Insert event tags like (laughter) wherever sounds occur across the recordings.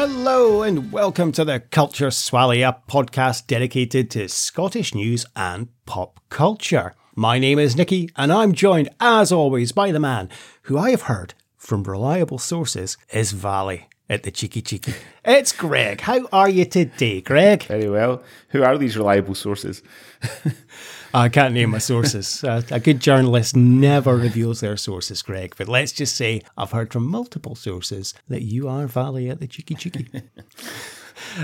Hello and welcome to the Culture Swally, a podcast dedicated to Scottish news and pop culture. My name is Nicky, and I'm joined, as always, by the man who I have heard from reliable sources is Valley at the Cheeky Cheeky. It's Greg. How are you today, Greg? Very well. Who are these reliable sources? (laughs) I can't name my sources. (laughs) Uh, a good journalist never reveals their sources, Greg. But let's just say I've heard from multiple sources that you are Valley at the Cheeky Cheeky. (laughs)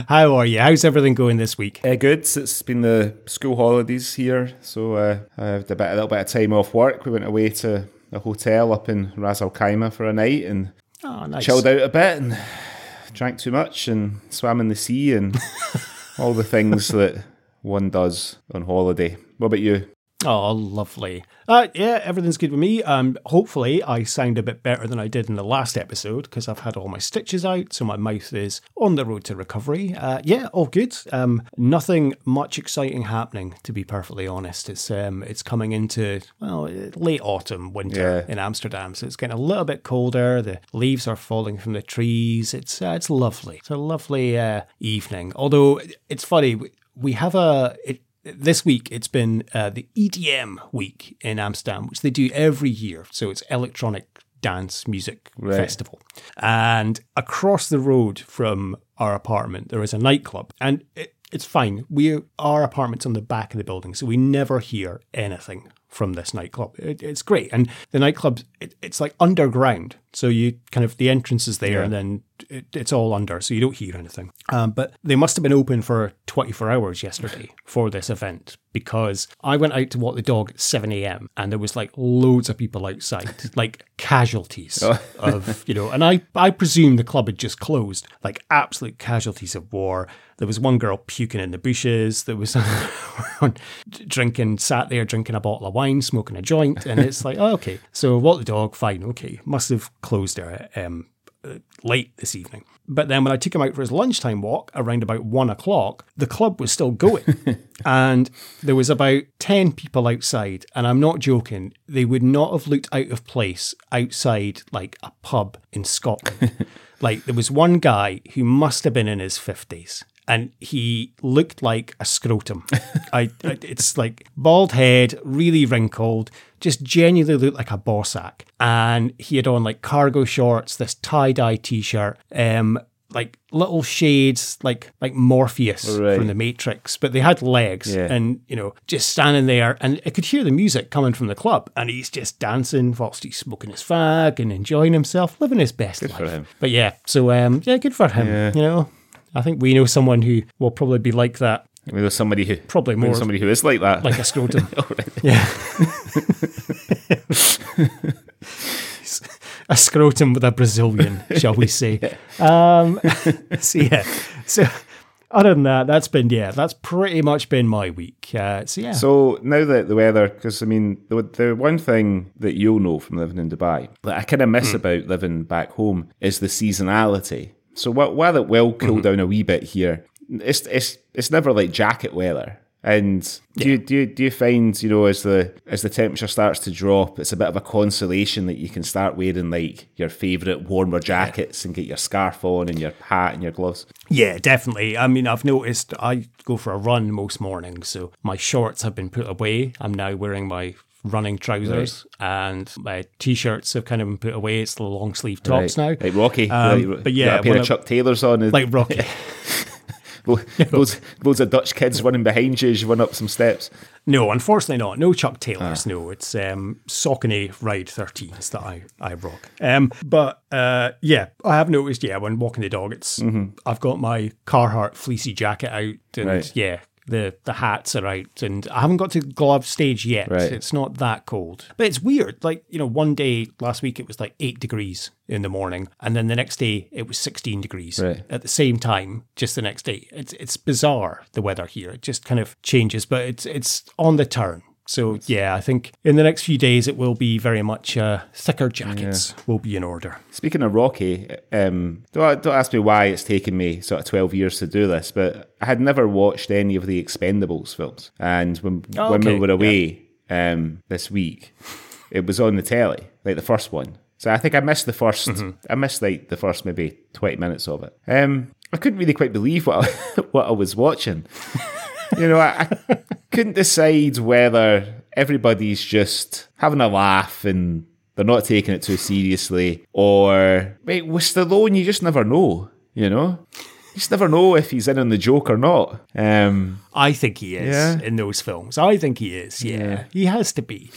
How are you? How's everything going this week? Uh, good. It's been the school holidays here, so uh, I had a, bit, a little bit of time off work. We went away to a hotel up in Ras Al Khaimah for a night and Oh, nice. chilled out a bit and drank too much and swam in the sea and (laughs) all the things that one does on holiday. What about you? Oh, lovely. Uh, yeah, everything's good with me. Um, hopefully, I sound a bit better than I did in the last episode because I've had all my stitches out, so my mouth is on the road to recovery. Uh, yeah, all good. Um, nothing much exciting happening, to be perfectly honest. It's um, it's coming into well, late autumn, winter Yeah. in Amsterdam, so it's getting a little bit colder. The leaves are falling from the trees. It's uh, it's lovely. It's a lovely uh, evening. Although it's funny, we- we have a. It, this week it's been uh, the EDM week in Amsterdam, which they do every year. So it's electronic dance music Right. festival. And across the road from our apartment, there is a nightclub. And it, it's fine. We our apartment's on the back of the building, so we never hear anything from this nightclub. It, it's great. And the nightclub, it, it's like underground. So you kind of, the entrance is there and then it, it's all under, so you don't hear anything. Um, but they must have been open for 24 hours yesterday for this event because I went out to walk the dog at 7 a.m. and there was like loads of people outside, (laughs) like casualties of, you know, and I, I presume the club had just closed, like absolute casualties of war. There was one girl puking in the bushes. There was (laughs) one drinking, sat there drinking a bottle of wine, smoking a joint. And it's like, oh, okay. So walk the dog, fine, okay. Must have closed there um, late this evening. But then when I took him out for his lunchtime walk around about one o'clock, the club was still going. (laughs) and there was about 10 people outside. And I'm not joking, they would not have looked out of place outside like a pub in Scotland. (laughs) like there was one guy who must have been in his 50s. And he looked like a scrotum. I, I, it's like bald head, really wrinkled, just genuinely looked like a bossack. And he had on like cargo shorts, this tie dye t shirt, um, like little shades, like like Morpheus Right. from the Matrix, but they had legs, Yeah. and you know, just standing there, and I could hear the music coming from the club, and he's just dancing whilst he's smoking his fag and enjoying himself, living his best life. for him. But yeah, so um, yeah, good for him. Yeah. You know, I think we know someone who will probably be like that, We know somebody who Probably more somebody who is like that. like a scrotum. (laughs) Oh. Yeah. (laughs) a scrotum with a Brazilian, shall we say. (laughs) Um, so, yeah. So, other than that, that's been, yeah, that's pretty much been my week. Uh, so, yeah. So now that the weather, because I mean, the, the one thing that you'll know from living in Dubai that I kind of miss about living back home is the seasonality. So while it will cool mm-hmm. down a wee bit here, it's it's it's never like jacket weather. And do you do you, do you find you know as the as the temperature starts to drop, it's a bit of a consolation that you can start wearing like your favourite warmer jackets and get your scarf on and your hat and your gloves. Yeah, definitely. I mean, I've noticed I go for a run most mornings, so my shorts have been put away. I'm now wearing my running trousers, and my t-shirts have kind of been put away. It's the long sleeve tops now, like Rocky. Um, like, but yeah, got a pair of Chuck Taylors on. Like Rocky. (laughs) (laughs) Lo- loads, loads of Dutch kids running behind you as you run up some steps. No, unfortunately not. No Chuck Taylors. Ah. No, it's um, Saucony Ride 13s that I, I rock. Um, but uh, yeah, I have noticed. Yeah, when walking the dog, it's I've got my Carhartt fleecy jacket out, and Mm-hmm. Right. yeah, the the hats are out, and I haven't got to glove stage yet. Right. It's not that cold, but it's weird. Like you know, one day last week it was like eight degrees in the morning, and then the next day it was sixteen degrees Right. at the same time. Just the next day, it's it's bizarre the weather here. It just kind of changes, but it's it's on the turn. So yeah, I think in the next few days it will be very much uh, thicker jackets will be in order. Speaking of Rocky, um, don't, don't ask me why it's taken me sort of 12 years to do this, but I had never watched any of the Expendables films. And when, Oh, when we were away um, this week, it was on the telly, like the first one. So I think I missed the 1st I missed like the first maybe twenty minutes of it. Um, I couldn't really quite believe what I, (laughs) what I was watching. you know, I, I couldn't decide whether everybody's just having a laugh and they're not taking it too seriously, or wait, with Stallone, you just never know. You know, you just never know if he's in on the joke or not. Um, I think he is Yeah. in those films. I think he is. Yeah, Yeah. he has to be.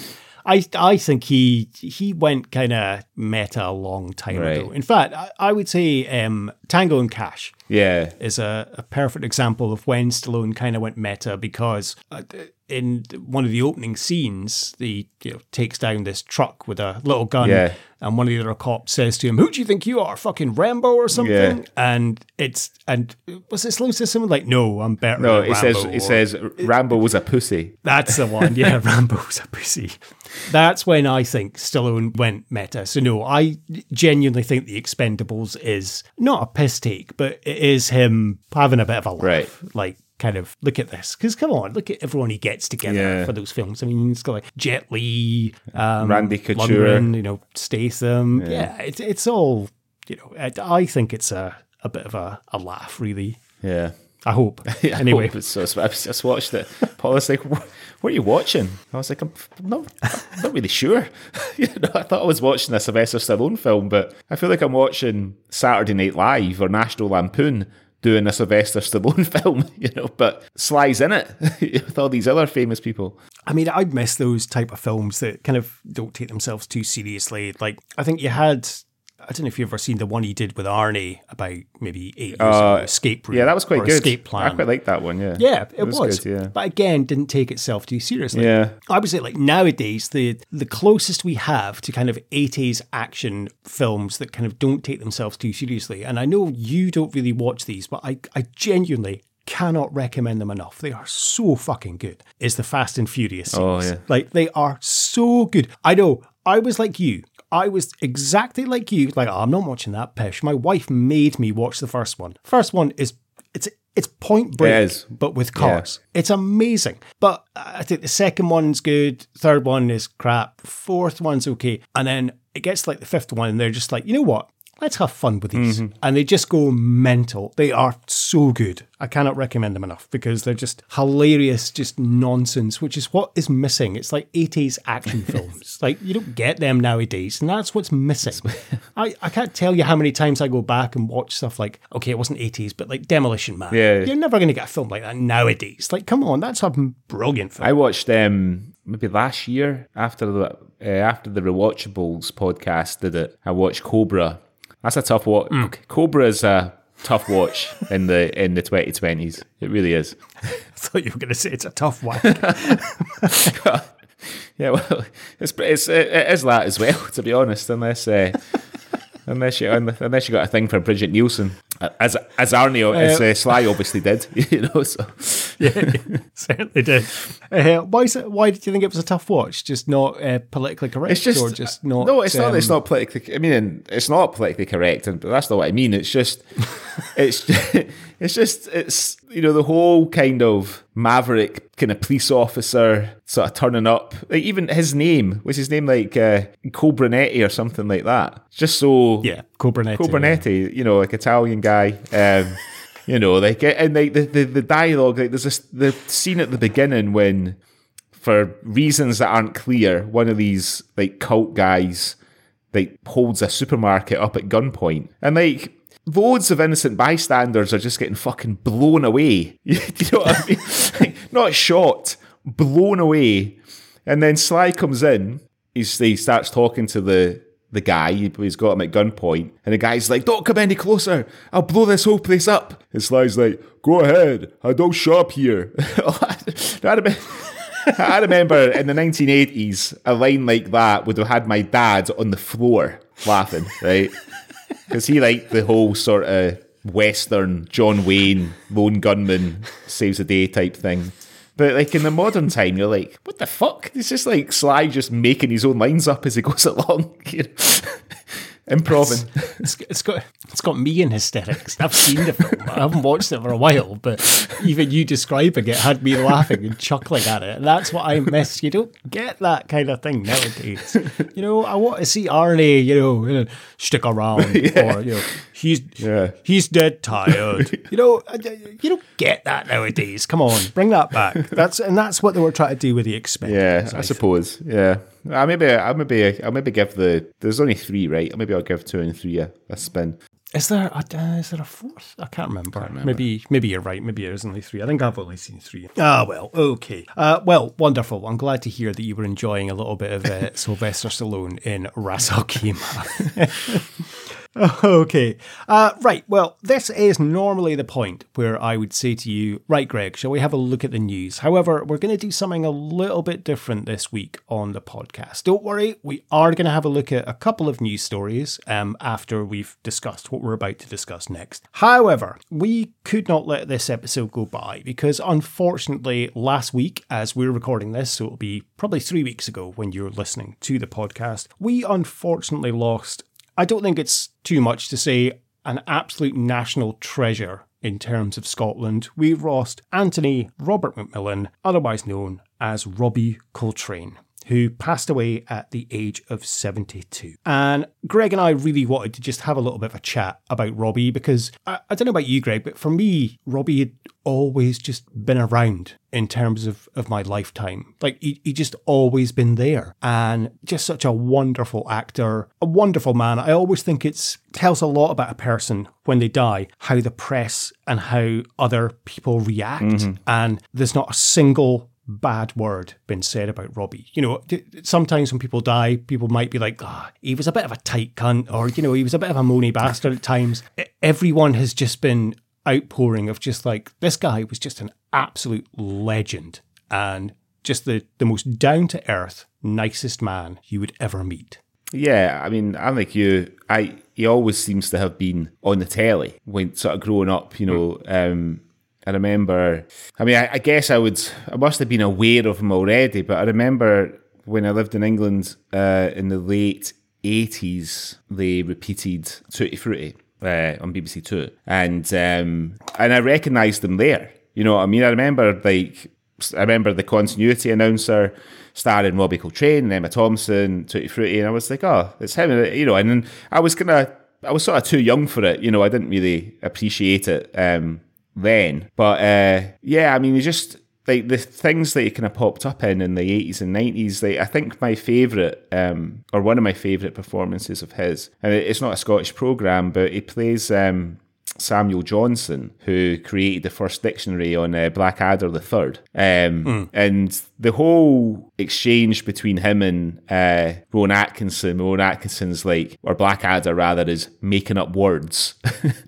I I think he he went kind of meta a long time Right. ago. In fact, I, I would say um, Tango and Cash yeah, is a, a perfect example of when Stallone kind of went meta because uh, in one of the opening scenes, he you know, takes down this truck with a little gun, Yeah. and one of the other cops says to him, "Who do you think you are, fucking Rambo or something?" Yeah. And it's and was it Stallone says something like, "No, I'm better." no, than it says Rambo," it or- says Rambo was a pussy. that's the one. (laughs) Yeah, Rambo's a pussy. That's when I think Stallone went meta. So no, I genuinely think The Expendables is not a piss take, but it is him having a bit of a laugh. Right. Like, kind of look at this because come on, look at everyone he gets together Yeah. for those films. I mean, it's got like Jet Li, um, Randy Couture. Lundgren, you know, Statham. Yeah, it's it's all you know. I, I think it's a a bit of a, a laugh, really. Yeah. I hope. (laughs) Yeah, anyway, I hope it's so. I just watched it. Paul was like, "What what are you watching?" I was like, "I'm not, I'm not really sure." (laughs) you know, I thought I was watching a Sylvester Stallone film, but I feel like I'm watching Saturday Night Live or National Lampoon doing a Sylvester Stallone (laughs) film. You know, but Sly's in it with all these other famous people. I mean, I'd miss those type of films that kind of don't take themselves too seriously. Like, I think you had, I don't know if you've ever seen the one he did with Arnie about maybe eight years ago, Escape Room. Uh, Yeah, that was quite good. Escape Plan. I quite liked that one. Yeah, yeah, it, was. good, yeah. But again, didn't take itself too seriously. Yeah. I would say like nowadays the the closest we have to kind of 80s action films that kind of don't take themselves too seriously. And I know you don't really watch these, but I I genuinely cannot recommend them enough. They are so fucking good. Is the Fast and Furious Oh, yeah. Like they are so good. I know I was like you. I was exactly like you. Like, oh, I'm not watching that pish. My wife made me watch the first one. First one is it's it's point break, It but with cars. It's amazing. But I think the second one's good. Third one is crap. Fourth one's okay. And then it gets like the fifth one, and they're just like, you know what? Let's have fun with these. And they just go mental. They are so good. I cannot recommend them enough because they're just hilarious, just nonsense, which is what is missing. It's like 80s action (laughs) films. Like, you don't get them nowadays, and that's what's missing. (laughs) I, I can't tell you how many times I go back and watch stuff like, okay, it wasn't 80s, but like Demolition Man. Yeah. You're never going to get a film like that nowadays. Like, come on, that's a brilliant film. I watched um maybe last year after the uh, after the Rewatchables podcast did it. I watched Cobra. That's a tough watch. Cobra is a tough watch in the in the 2020s. It really is. (laughs) I thought you were going to say it's a tough one. (laughs) Yeah, well, it's, it's it is that as well. (laughs) To be honest, unless uh, unless you unless you got a thing for Brigitte Nielsen, as as Arnie as uh, Sly obviously did, (laughs) you know. So yeah, (laughs) certainly did. Uh, why is it? Why did you think it was a tough watch? Just not uh, politically correct, it's just or just not? No, it's not. It's um, not politically. I mean, it's not politically correct, and but that's not what I mean. It's just, (laughs) it's, it's just, it's you know the whole kind of maverick kind of police officer sort of turning up. Like even his name was his name like uh, Cobranetti or something like that. It's just so Yeah, Cobranetti. Cobranetti, you know, like Italian guy. Um, (laughs) you know, like and like the, the, the dialogue, like there's this the scene at the beginning when, for reasons that aren't clear, one of these like cult guys like holds a supermarket up at gunpoint, and like loads of innocent bystanders are just getting fucking blown away. (laughs) you know what I mean? not shot, blown away, and then Sly comes in. He's, he starts talking to the the guy. He's got him at gunpoint, and the guy's like, "Don't come any closer. I'll blow this whole place up." And Sly's like, "Go ahead. I don't shop here." (laughs) (laughs) I remember in the 1980s, a line like that would have had my dad on the floor laughing, right? Because he liked the whole sort of Western John Wayne lone gunman saves the day type thing. But like in the modern time, you're like, what the fuck? It's just like Sly just making his own lines up as he goes (laughs) along. you know? Improving. It's, it's got it's got me in hysterics. I've seen the film. I haven't watched it for a while, but even you describing it had me laughing and chuckling at it. And that's what I miss. You don't get that kind of thing nowadays. You know, I want to see Arnie, you know, stick around (laughs) or you know, he's Yeah. he's dead tired. (laughs) you know, I- I- you don't get that nowadays. Come on, bring that back. (laughs) That's and that's what they were trying to do with the Expendables. Yeah, I think. suppose. Yeah, I maybe I maybe I maybe give the there's only three, right? Maybe I'll give two and three a, a spin. Is there a, uh, is there a fourth? I can't remember. Maybe maybe you're right. Maybe there's only three. I think I've only seen three. Ah well, okay. Uh, well, wonderful. I'm glad to hear that you were enjoying a little bit of uh, (laughs) Sylvester Stallone in Ras Al. (laughs) okay. Uh, right. Well, this is normally the point where I would say to you, right, Greg, shall we have a look at the news? However, we're going to do something a little bit different this week on the podcast. Don't worry, we are going to have a look at a couple of news stories um, after we've discussed what we're about to discuss next. However, we could not let this episode go by because unfortunately, last week, as we're recording this, so it'll be probably three weeks ago when you're listening to the podcast, we unfortunately lost I don't think it's too much to say an absolute national treasure in terms of Scotland. We've lost Anthony Robert McMillan, otherwise known as Robbie Coltrane. Who passed away at the age of 72. And Greg and I really wanted to just have a little bit of a chat about Robbie because I, I don't know about you, Greg, but for me, Robbie had always just been around in terms of, of my lifetime. Like he, he just always been there and just such a wonderful actor, a wonderful man. I always think it's tells a lot about a person when they die, how the press and how other people react. Mm-hmm. And there's not a single bad word been said about Robbie. You know, sometimes when people die, people might be like, ah, he was a bit of a tight cunt, or, you know, he was a bit of a moany bastard at times. Everyone has just been outpouring of just like, this guy was just an absolute legend and just the, the most down to earth, nicest man you would ever meet. Yeah, I mean, I'm like you. I he always seems to have been on the telly when sort of growing up. You know, um, I remember. I mean, I, I guess I would. I must have been aware of him already, but I remember when I lived in England uh, in the late '80s, they repeated Tutti Frutti uh, on BBC Two, and um, and I recognised them there. You know what I mean? I remember like I remember the continuity announcer starring Robbie Coltrane and Emma Thompson, Tutti Frutti, and I was like, oh, it's him, you know. And then I was kind of, I was sort of too young for it, you know. I didn't really appreciate it um, then, but uh, yeah, I mean, you just like the things that he kind of popped up in in the eighties and nineties. Like I think my favorite, um, or one of my favorite performances of his, and it's not a Scottish program, but he plays. Um, Samuel Johnson, who created the first dictionary on uh, Blackadder the Third, um, and the whole exchange between him and uh, Rowan Atkinson. Rowan Atkinson's like, or Blackadder rather, is making up words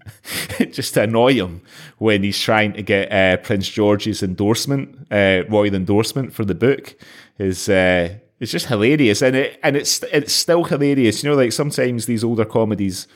(laughs) just to annoy him when he's trying to get uh, Prince George's endorsement, uh, royal endorsement for the book. Is uh, it's just hilarious, and it and it's it's still hilarious. You know, like sometimes these older comedies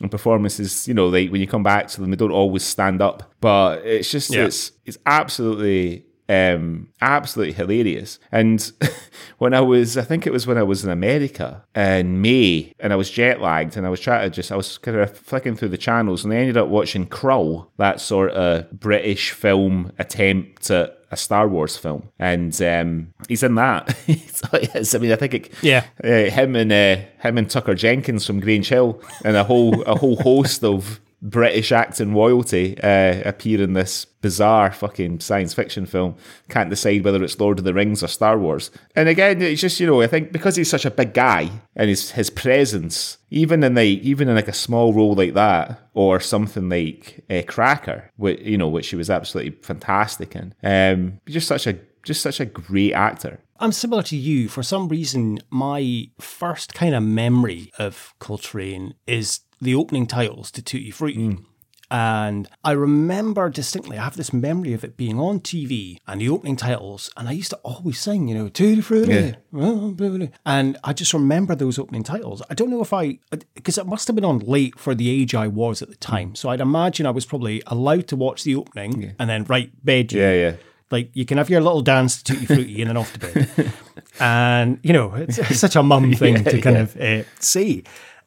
and performances, you know, like when you come back to them, they don't always stand up. But it's just Yeah. it's it's absolutely um absolutely hilarious. And (laughs) when I was I think it was when I was in America in May and I was jet lagged and I was trying to just I was kind of flicking through the channels and I ended up watching Krull, that sort of British film attempt at a Star Wars film, and um, he's in that. (laughs) I mean, I think it, Yeah. uh, him and uh, him and Tucker Jenkins from Grange Hill, and a whole a whole host of British acting royalty uh, appear in this bizarre fucking science fiction film. Can't decide whether it's Lord of the Rings or Star Wars. And again, it's just you know, I think because he's such a big guy and his his presence, even in like even in like a small role like that, or something like uh, Cracker, which you know, which he was absolutely fantastic in. Um, just such a just such a great actor. I'm similar to you. For some reason, my first kind of memory of Coltrane is the opening titles to Tutti Frutti. And I remember distinctly, I have this memory of it being on TV and the opening titles. And I used to always sing, you know, Tutti Frutti. And I just remember those opening titles. I don't know if I, because it must have been on late for the age I was at the time. So I'd imagine I was probably allowed to watch the opening and then, right, bed. Yeah, yeah. Like you can have your little dance to Tutti Frutti and then off to bed. (laughs) and, you know, it's, it's such a mum (laughs) thing to kind of uh, say.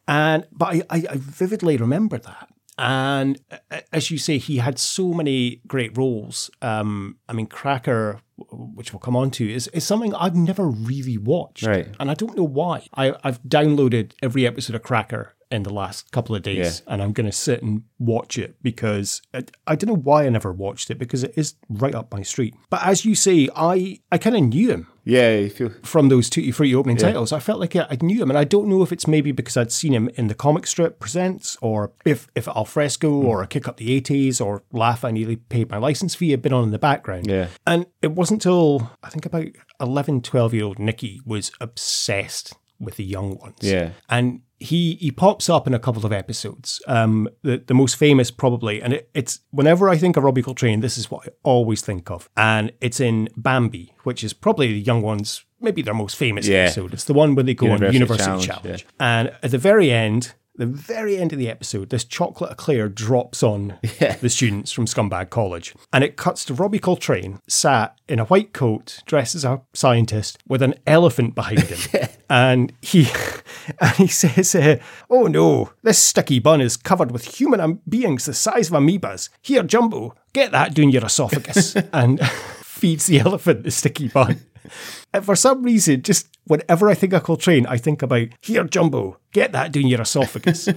And but I, I, I vividly remember that. And uh, as you say, he had so many great roles. Um, I mean, Cracker, which we'll come on to, is, is something I've never really watched. Right. And I don't know why. I, I've downloaded every episode of Cracker in the last couple of days and I'm going to sit and watch it because I, I don't know why I never watched it because it is right up my street. But as you say, I, I kind of knew him Yeah, you feel from those Tutti Frutti opening titles. I felt like I, I knew him, and I don't know if it's maybe because I'd seen him in the comic strip presents, or if if Alfresco hmm. or a Kick Up the 80s or Laugh I Nearly Paid My License Fee had been on in the background. Yeah. And it wasn't till I think about 11, 12 year old Nicky was obsessed with the young ones. Yeah. And he he pops up in a couple of episodes. Um, the the most famous probably, and it, it's whenever I think of Robbie Coltrane, this is what I always think of, and it's in Bambi, which is probably the young ones. Maybe their most famous Yeah. episode. It's the one where they go on University University Challenge, Challenge. And at the very end, the very end of the episode, this chocolate eclair drops on (laughs) the students from Scumbag College. And it cuts to Robbie Coltrane sat in a white coat, dressed as a scientist, with an elephant behind him. (laughs) and he (laughs) and he says, uh, Oh no, this sticky bun is covered with human beings the size of amoebas. Here, Jumbo, get that down your esophagus. and feeds the elephant the sticky bun. And for some reason, just whenever I think of Coltrane, I think about, here, Jumbo, get that down your esophagus.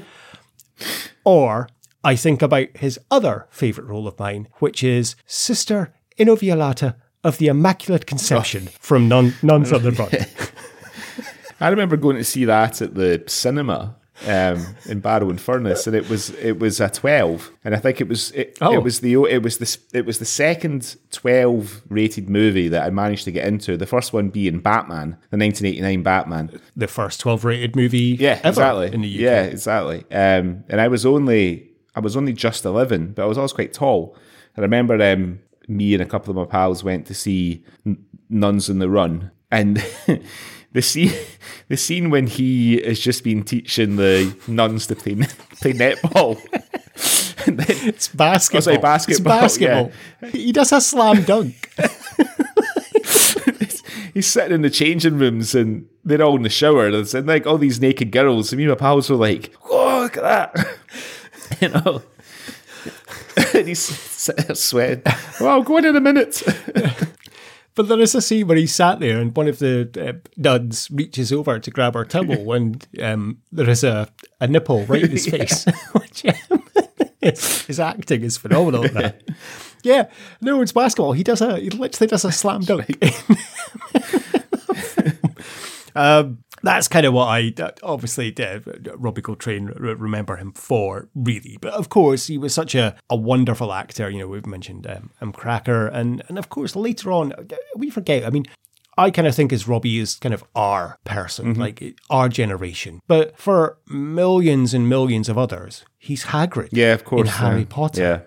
(laughs) or I think about his other favourite role of mine, which is Sister Inviolata of the Immaculate Conception oh. from Nun, Nuns on the Run. (laughs) I remember going to see that at the cinema um, in Barrow-in-Furness, and it was it was a twelve, and I think it was it, Oh. it was the it was the it was the second twelve rated movie that I managed to get into. The first one being Batman, the nineteen eighty nine Batman. the first 12 rated movie Yeah, ever exactly. in the UK. Yeah, exactly. Um, and I was only I was only just eleven, but I was always quite tall. I remember um, me and a couple of my pals went to see N- Nuns in the Run, and (laughs) the scene (laughs) the scene when he has just been teaching the nuns to play play netball. (laughs) and then, It's basketball. Oh, sorry, basketball, It's basketball. He does a slam dunk. (laughs) he's sitting in the changing rooms and they're all in the shower and, and like all these naked girls and me and my pals were like, oh, look at that. you know. and he's sweating. Well, I'll go in in a minute. But there is a scene where he sat there and one of the uh, nuns reaches over to grab her towel (laughs) and um, there is a, a nipple right in his (laughs) face. (laughs) Which, um, his, his acting is phenomenal. that. Yeah, no, it's basketball. He does a he literally does a slam dunk. um, that's kind of what I obviously uh, Robbie Coltrane remember him for, really. But of course, he was such a, a wonderful actor. You know, we've mentioned um, um, Cracker, and and of course later on, we forget. I mean. I kind of think as Robbie is kind of our person, like our generation. But for millions and millions of others, he's Hagrid. yeah, of course. In Harry. Potter. Yeah.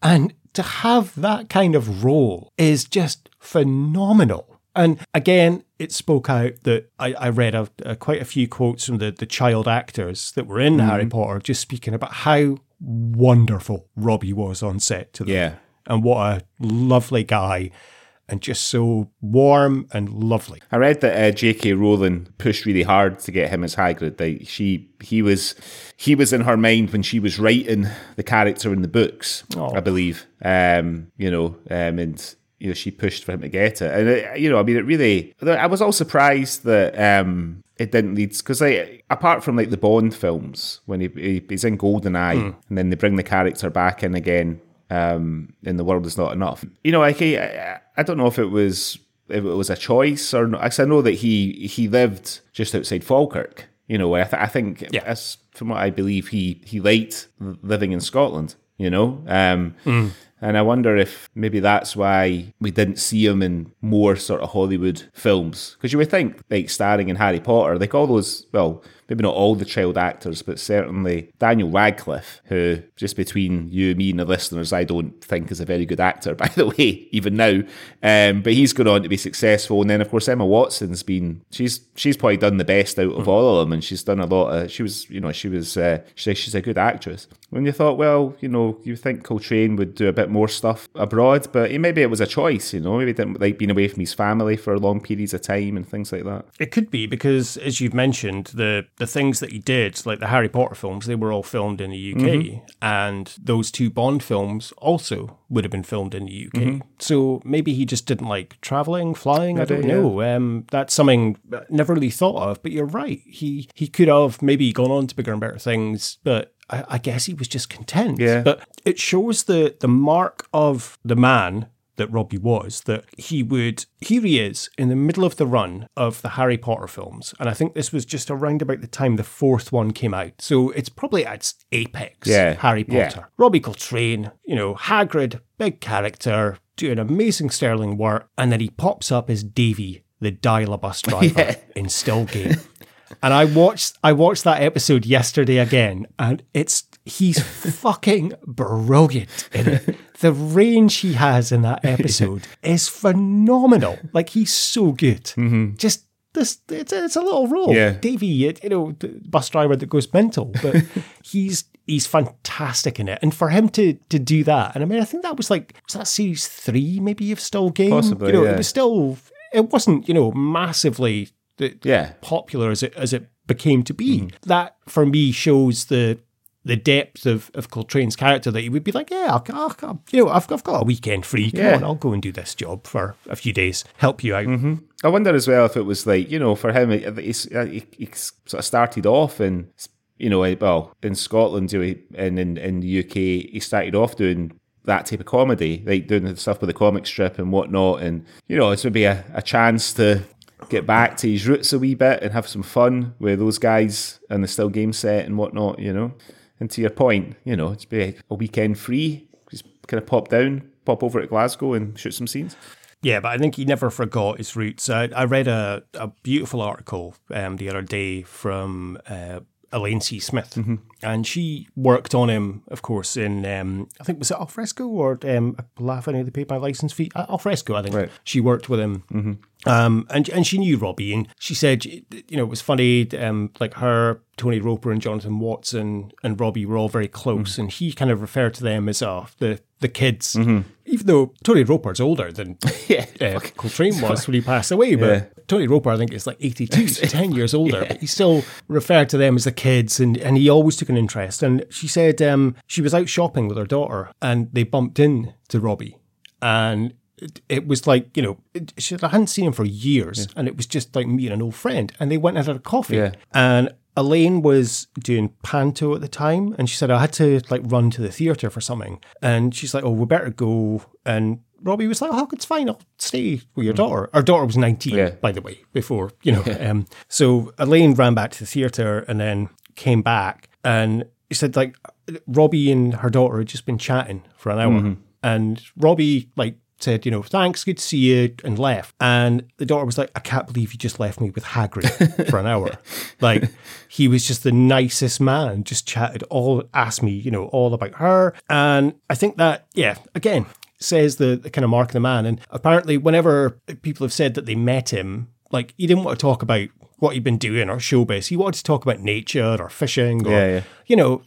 And to have that kind of role is just phenomenal. And again, it spoke out that I, I read a, a, quite a few quotes from the, the child actors that were in Harry Potter just speaking about how wonderful Robbie was on set to them. Yeah. And what a lovely guy and just so warm and lovely. I read that uh, J.K. Rowling pushed really hard to get him as Hagrid. Like she, he was, he was in her mind when she was writing the character in the books. Oh. I believe, um, you know, um, and you know, she pushed for him to get it. And it, you know, I mean, it really. I was all surprised that um, it didn't lead because, like, apart from like the Bond films, when he, he he's in GoldenEye, and then they bring the character back in again um, in the world is not enough. You know, like I, I don't know if it was if it was a choice or not. I know that he he lived just outside Falkirk. You know, I, th- I think Yeah. as from what I believe, he he liked living in Scotland. You know, um, and I wonder if maybe that's why we didn't see him in more sort of Hollywood films. Because you would think, like starring in Harry Potter, like all those, well, maybe not all the child actors, but certainly Daniel Radcliffe, who, just between you, and me, and the listeners, I don't think is a very good actor, (laughs) by the way, even now. Um, but he's gone on to be successful. And then, of course, Emma Watson's been, she's she's probably done the best out of all of them. And she's done a lot of, she was, you know, she was, uh, she, she's a good actress. When you thought, well, you know, you think Coltrane would do a bit more stuff abroad, but maybe it was a choice, you know, maybe he didn't like being away from his family for long periods of time and things like that. It could be because, as you've mentioned, the the things that he did, like the Harry Potter films, they were all filmed in the UK, Mm-hmm. and those two Bond films also would have been filmed in the UK. Mm-hmm. So maybe he just didn't like traveling, flying. I don't yeah. know. Um, that's something I never really thought of. But you're right. He he could have maybe gone on to bigger and better things, but. I I guess he was just content. Yeah. But it shows the the mark of the man that Robbie was that he would here he is in the middle of the run of the Harry Potter films. And I think this was just around about the time the fourth one came out. So it's probably at its apex Yeah, Harry yeah. Potter. Robbie Coltrane you know Hagrid big character doing amazing sterling work. And then he pops up as Davy the dial-a-bus driver (laughs) in Still Game (laughs) and I watched I watched that episode yesterday again, and it's he's (laughs) fucking brilliant in it. The range he has in that episode (laughs) is phenomenal. Like he's so good. Just this, it's, it's a little role. Mm-hmm. Yeah. Davy, you know, the bus driver that goes mental, but he's he's fantastic in it. And for him to to do that, and I mean, I think that was like was that series three maybe of Still Game. Possibly, you know, yeah. it was still it wasn't you know massively. Yeah. popular as it as it became to be. Mm-hmm. That for me shows the the depth of, of Coltrane's character that he would be like, yeah, I'll, I'll, I'll- you know, I've, I've got a weekend free. Come Yeah. on, I'll go and do this job for a few days, help you out. I wonder as well if it was like you know for him he, uh, he, he sort of started off in you know eh, well in Scotland and in in the UK he started off doing that type of comedy like doing the stuff with the comic strip and whatnot and you know this would be a, a chance to get back to his roots a wee bit and have some fun with those guys and the still game set and whatnot you know and to your point you know it's be a weekend free just kind of pop down pop over to Glasgow and shoot some scenes Yeah, but I think he never forgot his roots. I, I read a, a beautiful article um, the other day from uh, Elaine C. Smith, and she worked on him, of course, in um, I think was it Alfresco or um, Laugh I They paid my license fee. Uh, Alfresco, I think. Right. She worked with him, um, and and she knew Robbie, and she said, you know, it was funny, um, like her, Tony Roper, and Jonathan Watson and Robbie were all very close, and he kind of referred to them as uh, the the kids, even though Tony Roper's older than (laughs) yeah uh, Coltrane was when he passed away. But Yeah. Tony Roper, I think, is like 82, so (laughs) 10 years older. But he still referred to them as the kids and, and he always took an interest. And she said um, she was out shopping with her daughter and they bumped in to Robbie. And it, it was like, you know, it, she, I hadn't seen him for years. And it was just like meeting an old friend. And they went and had a coffee. Yeah. And Elaine was doing panto at the time, and she said I had to like run to the theatre for something, and she's like, "Oh, we better go." And Robbie was like, "Oh, it's fine. I'll stay with your daughter." Our daughter was nineteen, Yeah. by the way, before you know. (laughs) Um, so Elaine ran back to the theatre and then came back, and she said like Robbie and her daughter had just been chatting for an hour, and Robbie like said, you know, thanks, good to see you, and left. And the daughter was like, I can't believe you just left me with Hagrid for an hour. (laughs) Like, he was just the nicest man, just chatted all, asked me, you know, all about her. And I think that, yeah, again, says the, the kind of mark of the man. And apparently, whenever people have said that they met him, like, he didn't want to talk about what he'd been doing or showbiz. He wanted to talk about nature or fishing or, Yeah, yeah. you know,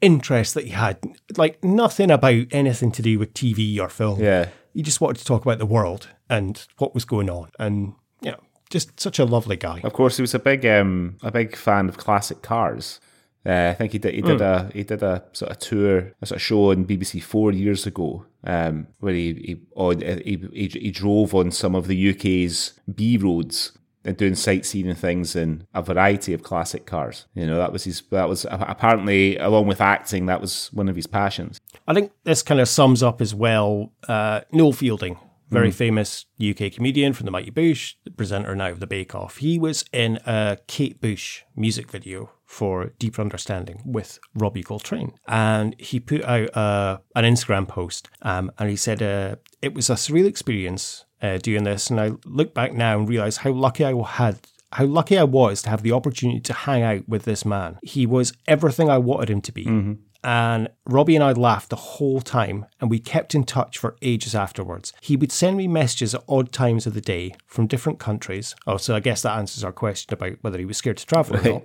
interest that he had. Like, nothing about anything to do with TV or film yeah he just wanted to talk about the world and what was going on. And you know just such a lovely guy. Of course, he was a big um, a big fan of classic cars. Uh, I think he did he did a he did a sort of tour, a sort of show on BBC four years ago, um, where he he, on, he he he drove on some of the UK's B roads and doing sightseeing things in a variety of classic cars. You know, that was his. That was apparently along with acting, that was one of his passions. i think this kind of sums up as well uh, noel fielding very famous uk comedian from the Mighty Boosh the presenter now of the bake off he was in a kate bush music video for deeper understanding with robbie coltrane and he put out uh, an instagram post um, and he said uh, it was a surreal experience uh, doing this and i look back now and realize how lucky i had how lucky I was to have the opportunity to hang out with this man. He was everything I wanted him to be. And Robbie and I laughed the whole time, and we kept in touch for ages afterwards. He would send me messages at odd times of the day from different countries. Oh, so I guess that answers our question about whether he was scared to travel or not.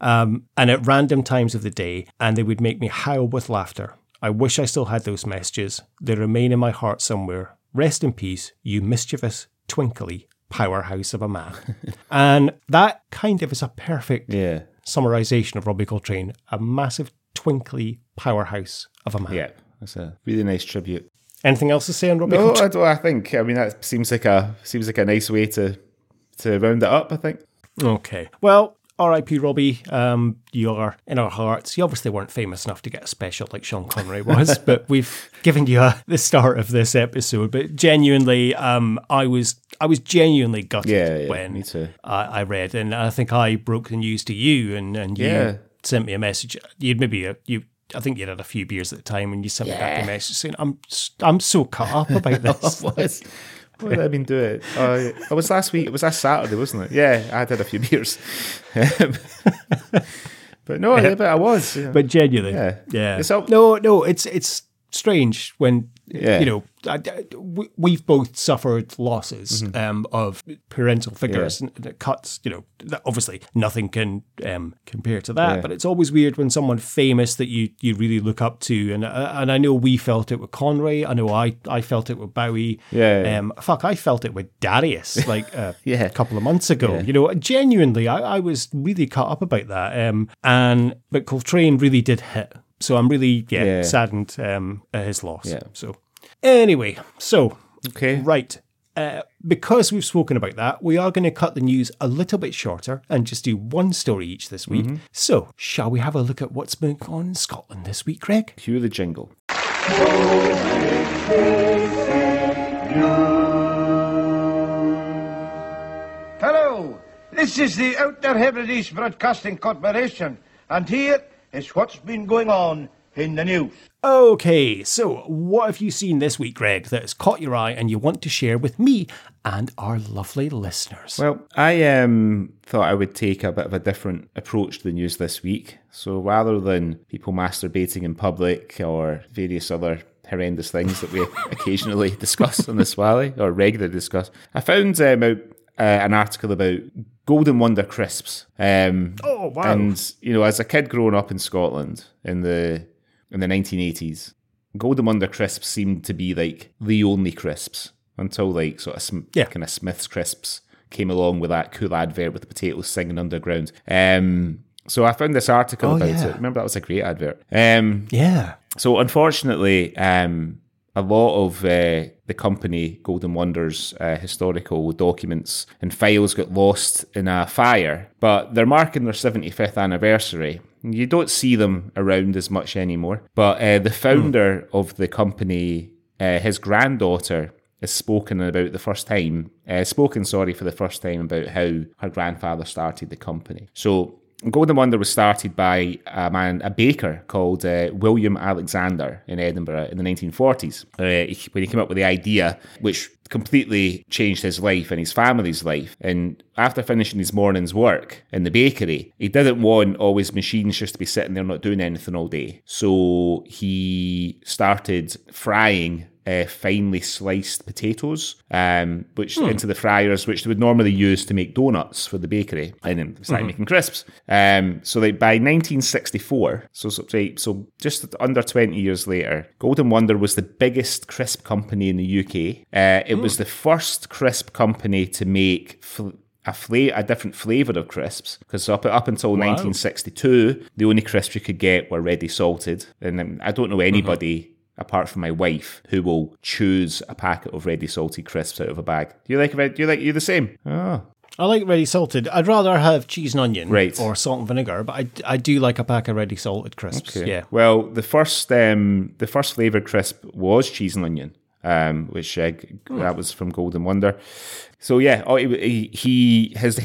Um, and at random times of the day, and they would make me howl with laughter. I wish I still had those messages. They remain in my heart somewhere. Rest in peace, you mischievous, twinkly powerhouse of a man. (laughs) and that kind of is a perfect Yeah. summarization of Robbie Coltrane, a massive twinkly powerhouse of a man. Yeah, that's a really nice tribute. Anything else to say on Robbie No, Coltrane? I, don't, I think. I mean, that seems like a seems like a nice way to to round it up. I think. Okay. Well, R.I.P. Robbie, um, you are in our hearts. You obviously weren't famous enough to get a special like Sean Connery was, (laughs) but we've given you a, the start of this episode. But genuinely, um, I was I was genuinely gutted Yeah, yeah, when. I, I read, and I think I broke the news to you, and and you Yeah. sent me a message. You'd maybe uh you. I think you'd had a few beers at the time, and you sent me back a message saying, "I'm I'm so cut up about (laughs) this." was. What have I been doing? Uh, it was last week. It was last Saturday, wasn't it? Yeah, I had a few (laughs) beers. but no, yeah, but I was. yeah. but genuinely, Yeah. yeah. It's up- no, no, it's it's strange when Yeah. you know I, I- we- we've both suffered losses Mm-hmm. um, of parental figures, and it cuts. You know, that obviously nothing can um, compare to that. Yeah. But it's always weird when someone famous that you you really look up to, and uh, and I know we felt it with Conway. I know I I felt it with Bowie. Yeah, yeah. Um, fuck, I felt it with Darius (laughs) like uh, Yeah. a couple of months ago. You know, genuinely, I, I was really cut up about that. Um, and but Coltrane really did hit. So I'm really yeah, Yeah. saddened um, at his loss. Yeah. So anyway, so Okay. right. Uh, because we've spoken about that, we are going to cut the news a little bit shorter and just do one story each this week. So, shall we have a look at what's been going on in Scotland this week, Greg? Cue the jingle. Hello, this is the Outer Hebrides Broadcasting Corporation, and here is what's been going on in the news. Okay, so what have you seen this week, Greg, that has caught your eye and you want to share with me and our lovely listeners? Well, I um, thought I would take a bit of a different approach to the news this week. So rather than people masturbating in public or various other horrendous things that we (laughs) occasionally discuss on the Swally or regularly discuss, I found um, out uh, an article about Golden Wonder crisps. Um, Oh, wow. And you know, as a kid growing up in Scotland in the in the 1980s, Golden Wonder crisps seemed to be like the only crisps until like sort of sm- Yeah. kind of Smith's crisps came along with that cool advert with the potatoes singing underground. Um, so I found this article Oh, about yeah. it. Remember that was a great advert. Um, yeah. so unfortunately, um, a lot of uh, the company Golden Wonders uh, historical documents and files got lost in a fire, but they're marking their 75th anniversary. You don't see them around as much anymore. But uh, the founder of the company, uh, his granddaughter, has spoken about the first time, uh, spoken, sorry, for the first time about how her grandfather started the company. So Golden Wonder was started by a man, a baker called uh, William Alexander in Edinburgh in the 1940s, uh, when he came up with the idea, which completely changed his life and his family's life. And after finishing his morning's work in the bakery, he didn't want all his machines just to be sitting there not doing anything all day. So he started frying uh, finely sliced potatoes, um, which into the fryers, which they would normally use to make donuts for the bakery, and then started making crisps. Um, so, like by 1964, so so, so just under 20 years later, Golden Wonder was the biggest crisp company in the UK. Uh, it was the first crisp company to make. Fl- a, fla- a different flavour of crisps because up up until 1962, the only crisps you could get were ready salted, and um, I don't know anybody apart from my wife, who will choose a packet of ready salted crisps out of a bag. Do you like red? Do you like you the same? Oh, I like ready salted. I'd rather have cheese and onion Right. or salt and vinegar, but I, I do like a pack of ready salted crisps. Yeah. Well, the first um, the first flavored crisp was cheese and onion, um, which uh, g- that was from Golden Wonder. So yeah, oh, he, he his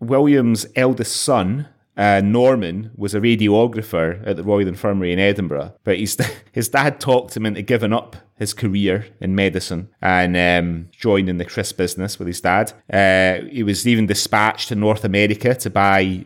William's eldest son. Uh, Norman was a radiographer at the Royal Infirmary in Edinburgh, but his (laughs) his dad talked him into giving up his career in medicine and um, joining the crisp business with his dad. Uh, he was even dispatched to North America to buy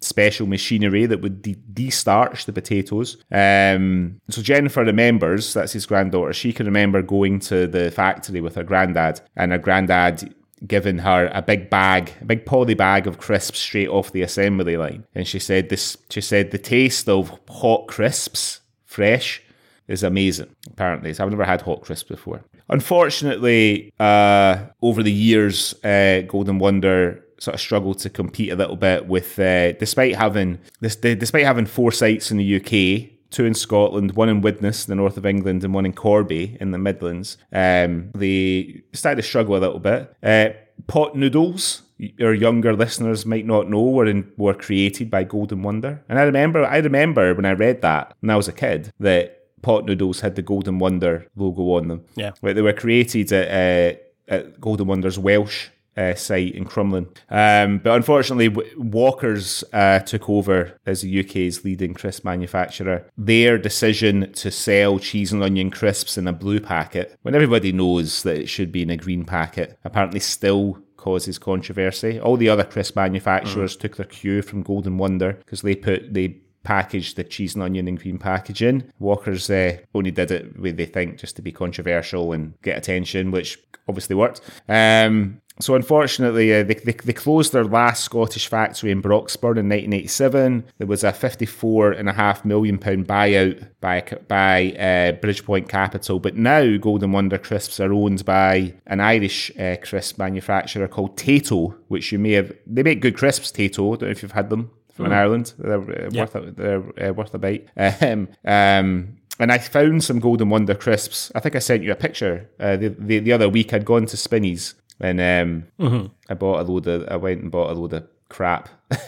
special machinery that would de- de-starch the potatoes. Um, so Jennifer remembers, that's his granddaughter, she can remember going to the factory with her granddad and her granddad giving her a big bag, a big poly bag of crisps straight off the assembly line. And she said this she said the taste of hot crisps, fresh, is amazing, apparently. So I've never had hot crisps before. Unfortunately, uh, over the years, uh, Golden Wonder sort of struggled to compete a little bit with, uh, despite having this, despite having four sites in the UK. Two in Scotland, one in Widnes, the north of England, and one in Corby in the Midlands. Um, they started to struggle a little bit. Uh, pot noodles, our younger listeners might not know, were in, were created by Golden Wonder. And I remember, I remember when I read that when I was a kid that pot noodles had the Golden Wonder logo on them. Yeah. But they were created at, uh, at Golden Wonder's Welsh uh, site in Crumlin. Um, but unfortunately, Walker's uh, took over as the UK's leading crisp manufacturer. Their decision to sell cheese and onion crisps in a blue packet, when everybody knows that it should be in a green packet, apparently still causes controversy. All the other crisp manufacturers mm. took their cue from Golden Wonder because they put they packaged the cheese and onion in green packaging. Walker's uh, only did it with they think just to be controversial and get attention, which obviously worked. Um, so unfortunately, uh, they, they, they, closed their last Scottish factory in Broxburn in 1987. There was a 54.5 million pound buyout by by uh, Bridgepoint Capital, but now Golden Wonder crisps are owned by an Irish uh, crisp manufacturer called Tayto, which you may have. They make good crisps, Tayto. I don't know if you've had them from mm. Ireland. They're uh, worth a, they're uh, worth a bite. Um, um, and I found some Golden Wonder crisps. I think I sent you a picture uh, the, the, the other week. I'd gone to Spinneys and um, mm-hmm. I bought a load of. I went and bought a load of crap. (laughs) (laughs)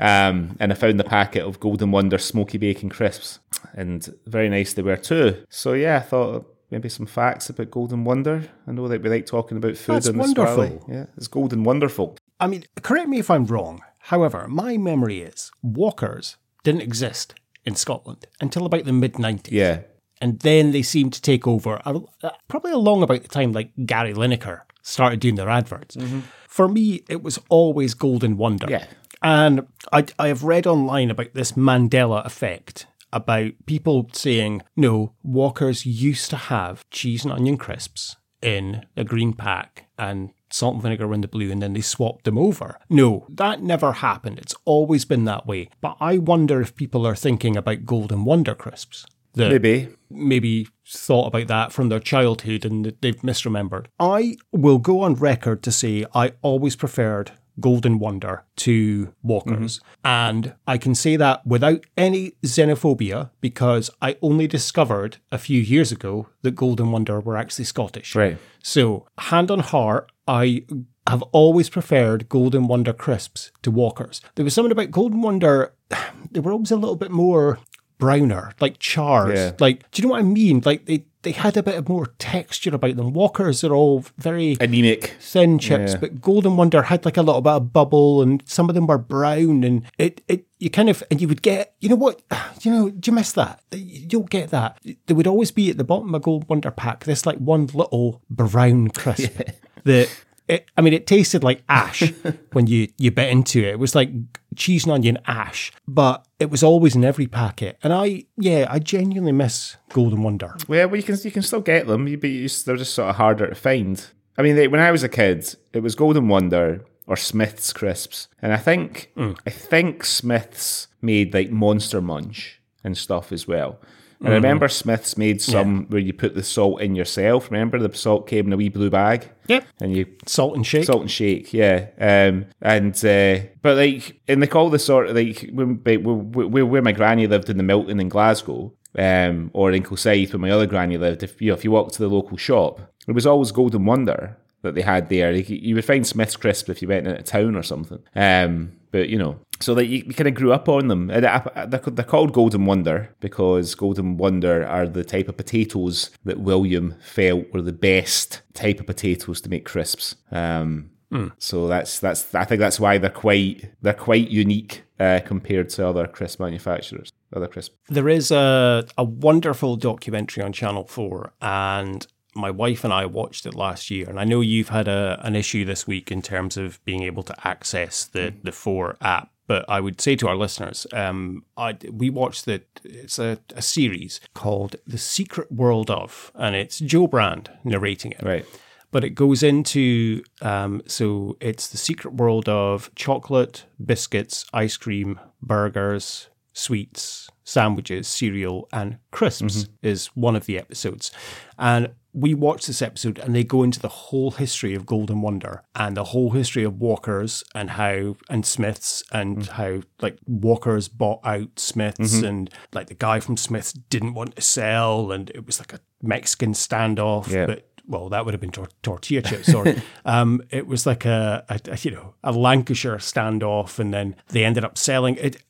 um, and I found the packet of Golden Wonder smoky bacon crisps, and very nice they were too. So yeah, I thought maybe some facts about Golden Wonder. I know that we like talking about food That's wonderful. Yeah, it's Golden Wonderful. I mean, correct me if I'm wrong. However, my memory is Walkers didn't exist in Scotland until about the mid 90s. Yeah and then they seemed to take over uh, probably along about the time like Gary Lineker started doing their adverts. Mm-hmm. For me, it was always Golden Wonder. Yeah. And I, I have read online about this Mandela effect about people saying, no, Walkers used to have cheese and onion crisps in a green pack and salt and vinegar in the blue, and then they swapped them over. No, that never happened. It's always been that way. But I wonder if people are thinking about Golden Wonder crisps that maybe maybe thought about that from their childhood and they've misremembered. I will go on record to say I always preferred Golden Wonder to Walkers. Mm-hmm. And I can say that without any xenophobia because I only discovered a few years ago that Golden Wonder were actually Scottish. Right. So, hand on heart, I have always preferred Golden Wonder crisps to Walkers. There was something about Golden Wonder, (sighs) they were always a little bit more browner, like charred. Yeah. Like, do you know what I mean? Like they they had a bit of more texture about them. Walkers are all very anemic, thin chips, yeah. but Golden Wonder had like a little bit of bubble, and some of them were brown, and it it you kind of and you would get you know what (sighs) you know do you miss that you don't get that there would always be at the bottom of a Golden Wonder pack this like one little brown crisp (laughs) yeah. That it, I mean, it tasted like ash (laughs) when you, you bit into it. It was like cheese and onion ash, but it was always in every packet. And I, yeah, I genuinely miss Golden Wonder. Well, well you can you can still get them, but they're just sort of harder to find. I mean, they, when I was a kid, it was Golden Wonder or Smith's crisps, and I think mm. I think Smith's made like Monster Munch and stuff as well. And I mm-hmm. remember Smith's made some yeah. where you put the salt in yourself. Remember the salt came in a wee blue bag. Yep. And you salt and shake. Salt and shake. Yeah. Um. And uh, but like in the call the sort of like where, where, where my granny lived in the Milton in Glasgow. Um, or in Kilsyth where my other granny lived, if you know, if you walked to the local shop, it was always Golden Wonder that they had there. you would find Smith's crisp if you went into town or something. Um, but you know, so that you, you kind of grew up on them. And they're, they're called Golden Wonder because Golden Wonder are the type of potatoes that William felt were the best type of potatoes to make crisps. Um, mm. So that's that's I think that's why they're quite they're quite unique uh, compared to other crisp manufacturers. Other crisp. There is a a wonderful documentary on Channel Four, and my wife and I watched it last year, and I know you've had a, an issue this week in terms of being able to access the the Four app. But I would say to our listeners, um, I, we watched the it's a, a series called The Secret World of, and it's Jo Brand narrating it. Right but it goes into um, so it's the secret world of chocolate, biscuits, ice cream, burgers, sweets, sandwiches, cereal, and crisps mm-hmm. is one of the episodes. And we watch this episode and they go into the whole history of Golden Wonder and the whole history of Walkers and how and Smiths and Mm. how like Walkers bought out Smiths Mm-hmm. and like the guy from Smiths didn't want to sell and it was like a Mexican standoff, Yeah. but well, that would have been tor- tortilla chips. Or (laughs) um, it was like a, a, a, you know a Lancashire standoff, and then they ended up selling it.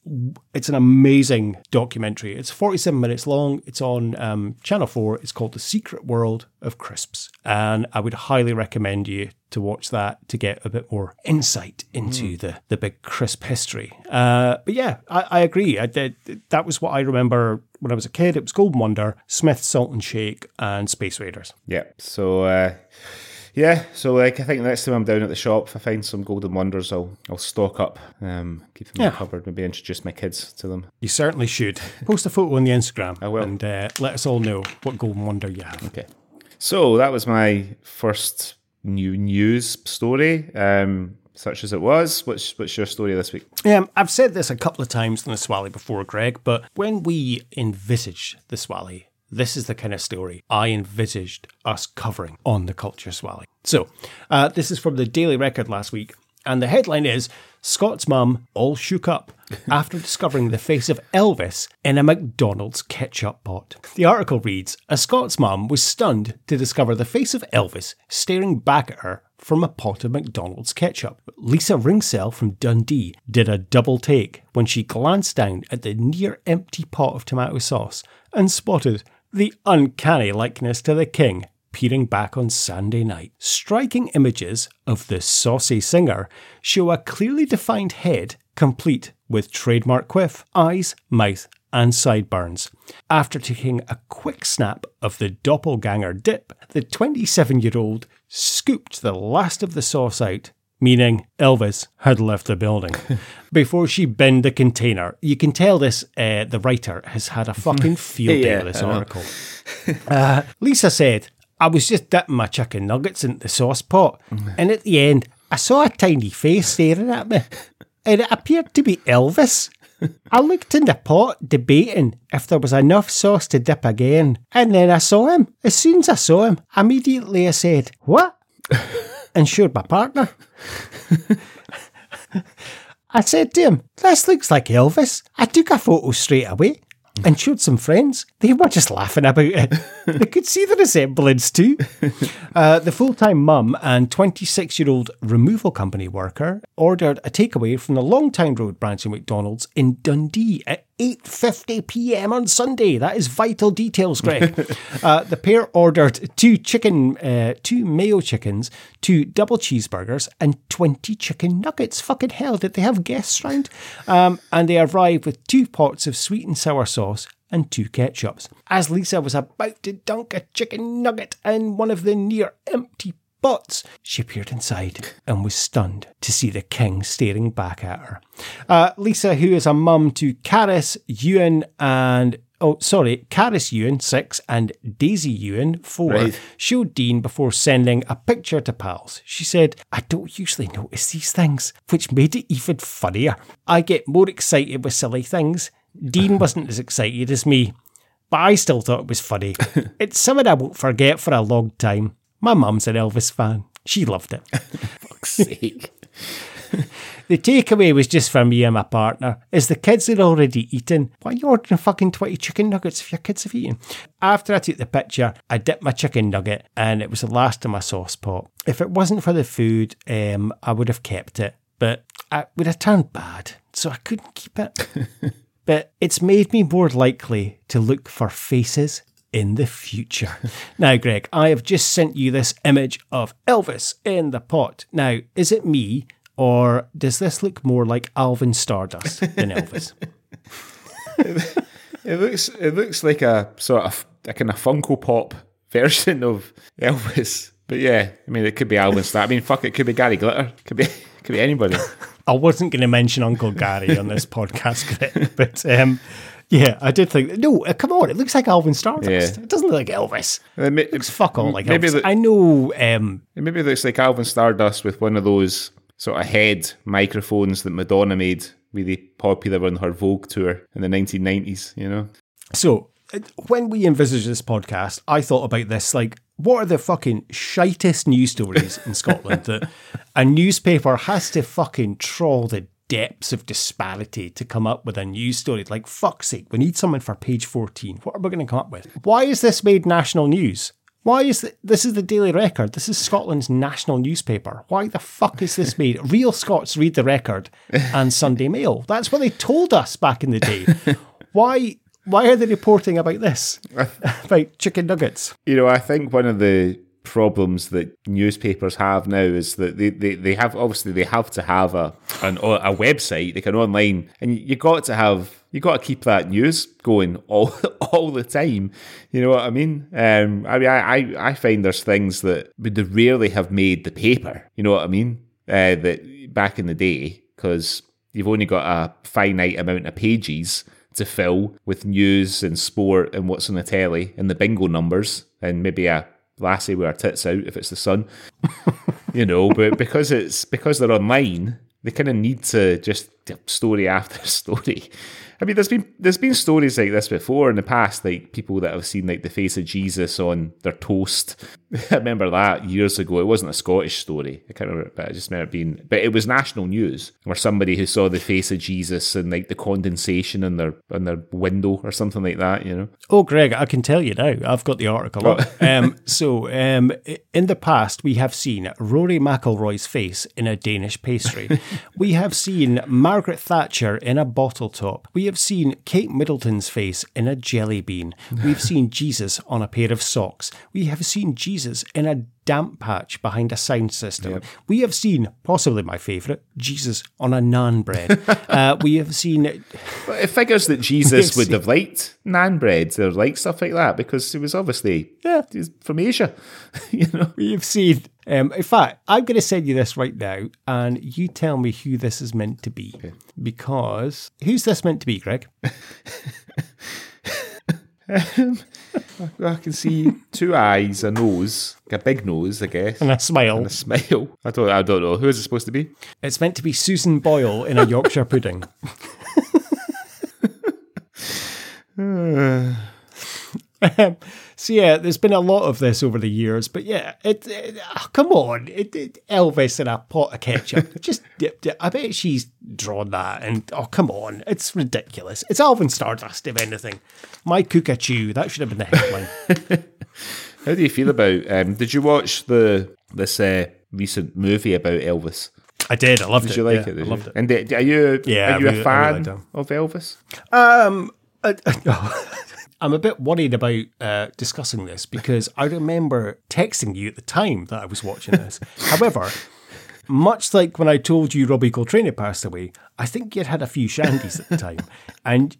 It's an amazing documentary. It's forty seven minutes long. It's on um, Channel Four. It's called The Secret World of Crisps, and I would highly recommend you to watch that to get a bit more insight into the the big crisp history. Uh, but yeah, I, I agree. I did. That was what I remember when I was a kid. It was Golden Wonder, Smith Salt and Shake, and Space Raiders. Yeah. So uh, yeah. So like I think next time I'm down at the shop, if I find some golden wonders, I'll I'll stock up, um, keep them in Yeah. cupboard, maybe introduce my kids to them. You certainly should. Post a photo on the Instagram. (laughs) I will. And uh, let us all know what Golden Wonder you have. Okay. So that was my first new news story, um, such as it was. What's what's your story this week? Um, I've said this a couple of times in the Swally before, Greg, but when we envisaged the Swally, this is the kind of story I envisaged us covering on the Culture Swally. So, uh, this is from the Daily Record last week, and the headline is Scot's mum all shook up (laughs) after discovering the face of Elvis in a McDonald's ketchup pot. The article reads A Scot's mum was stunned to discover the face of Elvis staring back at her from a pot of McDonald's ketchup. Lisa Ringsell from Dundee did a double take when she glanced down at the near empty pot of tomato sauce and spotted the uncanny likeness to the king peering back on Sunday night. Striking images of the saucy singer show a clearly defined head complete with trademark quiff, eyes, mouth, and sideburns. After taking a quick snap of the doppelganger dip, the 27 year old scooped the last of the sauce out. Meaning Elvis had left the building (laughs) before she binned the container. You can tell this. Uh, the writer has had a fucking field (laughs) day Yeah, with this article. (laughs) Uh, Lisa said, I was just dipping my chicken nuggets into the sauce pot, mm. and at the end, I saw a tiny face staring at me, and it appeared to be Elvis. I looked in the pot, debating if there was enough sauce to dip again, and then I saw him. As soon as I saw him, immediately I said, What? (laughs) and showed my partner. (laughs) I said to him, This looks like Elvis. I took a photo straight away and showed some friends. They were just laughing about it. (laughs) they could see the resemblance too. Uh, the full time mum and 26 year old removal company worker ordered a takeaway from the Longtown Road branch of McDonald's in Dundee at 8.50 p.m. on Sunday. That is vital details, Greg. (laughs) uh, the pair ordered two chicken, uh, two mayo chickens, two double cheeseburgers, and 20 chicken nuggets. Fucking hell, did they have guests round? Um, and they arrived with two pots of sweet and sour sauce and two ketchups. As Lisa was about to dunk a chicken nugget in one of the near empty pots, she peered inside and was stunned to see the king staring back at her. Uh, Lisa, who is a mum to Caris, Ewan, and oh, sorry, Caris Ewan, six, and Daisy Ewan, four, Right. showed Dean before sending a picture to pals. She said, I don't usually notice these things, which made it even funnier. I get more excited with silly things. Dean (laughs) wasn't as excited as me, but I still thought it was funny. (laughs) it's something I won't forget for a long time. My mum's an Elvis fan. She loved it. (laughs) Fuck's sake. (laughs) The takeaway was just for me and my partner. As the kids had already eaten, why are you ordering fucking 20 chicken nuggets if your kids have eaten? After I took the picture, I dipped my chicken nugget and it was the last of my sauce pot. If it wasn't for the food, um, I would have kept it, but it would have turned bad, so I couldn't keep it. (laughs) but it's made me more likely to look for faces in the future. (laughs) now, Greg, I have just sent you this image of Elvis in the pot. Now, is it me or does this look more like Alvin Stardust than Elvis? (laughs) It looks it looks like a sort of a kind of Funko Pop version of Elvis. But yeah, I mean, it could be Alvin Star. I mean, fuck, it could be Gary Glitter. Could be (laughs) could be anybody. I wasn't going to mention Uncle Gary on this podcast, Greg, but um, yeah, I did think. No, uh, come on, it looks like Alvin Stardust. Yeah. It doesn't look like Elvis. Uh, ma- It looks fuck all like maybe Elvis. the- I know. Um, It maybe looks like Alvin Stardust with one of those sort of head microphones that Madonna made really popular on her Vogue tour in the 1990s, you know? So, uh, when we envisaged this podcast, I thought about this like what are the fucking shitest news stories in Scotland that a newspaper has to fucking trawl the depths of disparity to come up with a news story? Like, fuck's sake, we need someone for page 14. What are we going to come up with? Why is this made national news? Why is th- this is the Daily Record? This is Scotland's national newspaper. Why the fuck is this made? (laughs) Real Scots read the Record and Sunday Mail. That's what they told us back in the day. (laughs) Why? Why are they reporting about this? (laughs) about chicken nuggets? You know, I think one of the problems that newspapers have now is that they, they, they have obviously they have to have a an, a website, like an online, and you got to have you got to keep that news going (laughs) all all the time. You know what I mean? Um, I mean, I, I, I find there's things that would rarely have made the paper. You know what I mean? Uh, that back in the day, because you've only got a finite amount of pages to fill with news and sport and what's on the telly and the bingo numbers and maybe a lassie with her tits out if it's the sun. (laughs) you know, but because it's because they're online, they kind of need to just story after (laughs) story. I mean, there's been there's been stories like this before in the past, like people that have seen like the face of Jesus on their toast. (laughs) I remember that years ago. It wasn't a Scottish story. I can't remember, but I just remember being. But it was national news, where somebody who saw the face of Jesus and like the condensation in their in their window or something like that. You know. Oh, Greg, I can tell you now. I've got the article. up. (laughs) um, so, um, in the past, we have seen Rory McIlroy's face in a Danish pastry. (laughs) we have seen Margaret Thatcher in a bottle top. We have seen Kate Middleton's face in a jelly bean. We've seen Jesus on a pair of socks. We have seen Jesus in a damp patch behind a sound system. We have seen, possibly my favourite, Jesus on a naan bread. (laughs) uh, we have seen. But it figures that Jesus (laughs) would have liked naan bread or like stuff like that because he was obviously yeah he's from Asia, (laughs) you know. We have seen. Um, in fact, I'm going to send you this right now, and you tell me who this is meant to be. Because who's this meant to be, Greg? I can see two eyes, a nose, like a big nose, I guess, And a smile. and a smile. I don't, I don't know. Who is it supposed to be? It's meant to be Susan Boyle in a Yorkshire pudding. (laughs) (laughs) So yeah, there's been a lot of this over the years, but yeah, it, it oh, come on, it, it, Elvis in a pot of ketchup. (laughs) Just dip, dip. I bet she's drawn that, and oh come on, it's ridiculous. It's Alvin Stardust, if anything. My Coo Ca Choo, that should have been the headline. (laughs) How do you feel about? Um, did you watch the this uh, recent movie about Elvis? I did. I loved Did it. you like yeah, it? Did I you? loved it. And did- are you Yeah, are you really- a I fan really of Elvis? Um, I- (laughs) I'm a bit worried about uh, discussing this because I remember texting you at the time that I was watching this. (laughs) However, much like when I told you Robbie Coltrane had passed away, I think you'd had a few shandies at the time, (laughs) and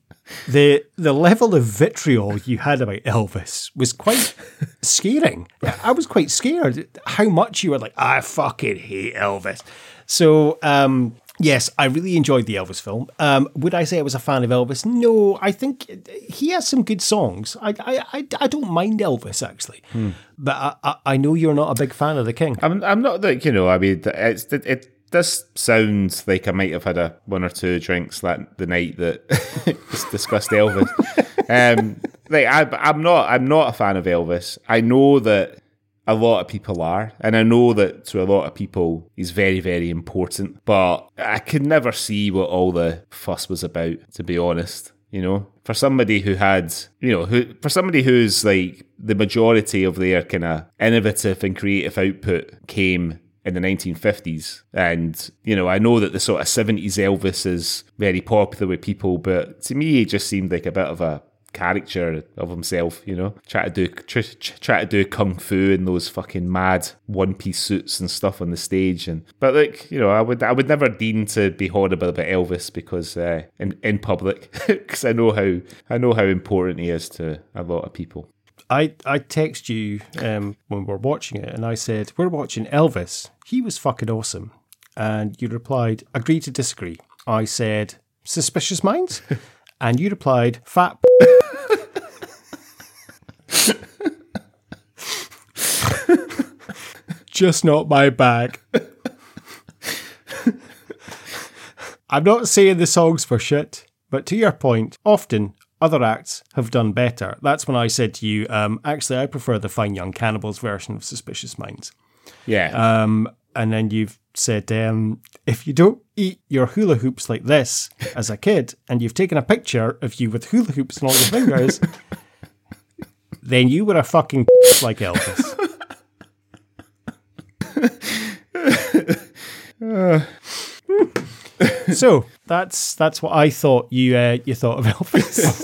the the level of vitriol you had about Elvis was quite scaring. I was quite scared how much you were like, I fucking hate Elvis. So, um, yes, I really enjoyed the Elvis film. Um, would I say I was a fan of Elvis? No, I think he has some good songs. I I, I, I don't mind Elvis actually, but I, I, I know you're not a big fan of the King. I'm I'm not like you know. I mean, it's it, it does sound like I might have had a one or two drinks that the night that (laughs) discussed Elvis. (laughs) um, like I, I'm not I'm not a fan of Elvis. I know that a lot of people are, and I know that to a lot of people he's very very important. But I could never see what all the fuss was about. To be honest, you know, for somebody who had, you know, who for somebody who's like the majority of their kind of innovative and creative output came in the 1950s. And, you know, I know that the sort of 70s Elvis is very popular with people, but to me, it just seemed like a bit of a caricature of himself, you know, try to do try, try to do kung fu in those fucking mad one piece suits and stuff on the stage, and but like you know, I would I would never deem to be horrible about Elvis because uh, in in public (laughs) because I know how I know how important he is to a lot of people. I, I text you um, when we were watching it and I said, We're watching Elvis. He was fucking awesome. And you replied, Agree to disagree. I said, Suspicious minds? (laughs) and you replied, Fat. (laughs) Just not my bag. I'm not saying the songs for shit, but to your point, often other acts have done better. That's when I said to you, um, actually, I prefer the Fine Young Cannibals version of Suspicious Minds. Yeah. Um, and then you've said, um, if you don't eat your hula hoops like this as a kid, and you've taken a picture of you with hula hoops on all your fingers, (laughs) then you were a fucking (laughs) like Elvis. (laughs) so that's that's what I thought you uh, you thought of Elvis.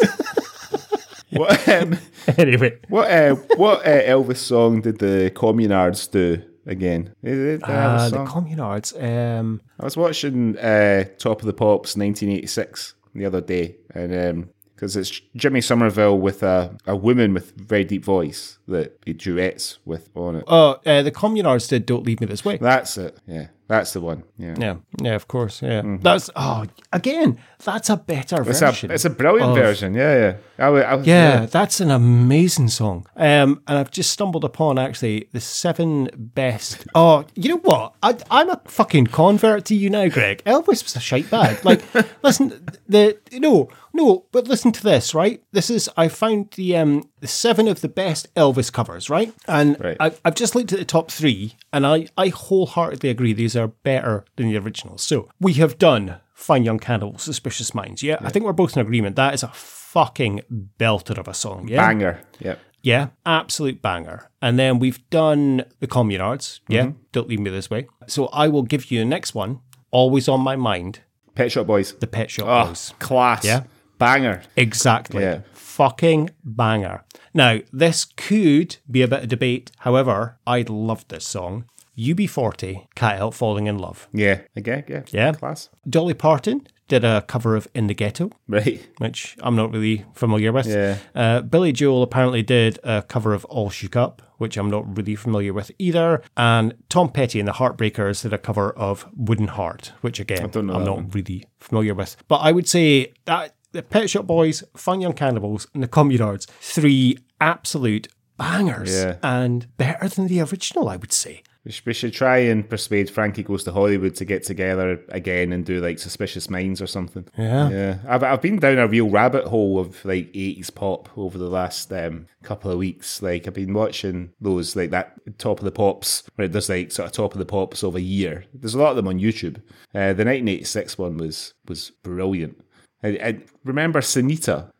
what um, anyway, what uh, what uh, Elvis song did the Communards do again? Did they have a uh, the? Communards. Um, I was watching uh, Top of the Pops 1986 the other day, and because it's Jimmy Somerville with a, a woman with very deep voice that he duets with on it. oh, uh, the Communards did "Don't Leave Me This Way." That's it. Yeah, that's the one. Yeah. Yeah, yeah, of course. Yeah, that's oh, again, that's a better It's version. a, it's a brilliant of- version. Yeah, yeah. I, I, would- Yeah, that's an amazing song. Um, and I've just stumbled upon actually the seven best. Oh, you know what? I, I'm a fucking convert to you now, Greg. Elvis was a shite bag. Like, (laughs) listen, the no, no, but listen to this, right? This is I found the um the seven of the best Elvis covers, right? And Right. I've, I've just looked at the top three, and I I wholeheartedly agree these are better than the originals. So we have done Fine Young Cannibal, Suspicious Minds. Yeah, I think we're both in agreement. That is a fucking belter of a song. Yeah, banger. Yep. yeah, absolute banger. And then we've done the Communards. Yeah, don't leave me this way. So I will give you the next one. Always on my mind, Pet Shop Boys. the Pet Shop Oh, Boys. class. Yeah. Banger. Exactly. Yeah. Fucking banger. Now, this could be a bit of debate. However, I loved this song. UB40, Can't Help Falling in Love. Yeah. Again, yeah. Yeah. Class. Dolly Parton did a cover of In the Ghetto. Right. which I'm not really familiar with. Yeah. Uh, Billy Joel apparently did a cover of All Shook Up, which I'm not really familiar with either. And Tom Petty and the Heartbreakers did a cover of Wooden Heart, which again, don't know I'm not really familiar with. But I would say that the Pet Shop Boys, Fine Young Cannibals, and the Communards, three absolute bangers Yeah. and better than the original, I would say. We should, we should try and persuade Frankie Goes to Hollywood to get together again and do like Suspicious Minds or something. Yeah. Yeah. I've, I've been down a real rabbit hole of like 80s pop over the last um, couple of weeks. Like I've been watching those, like that Top of the Pops, where does like sort of Top of the Pops of a year. There's a lot of them on YouTube. Uh, the 1986 one was was brilliant. I, I remember Sinitta.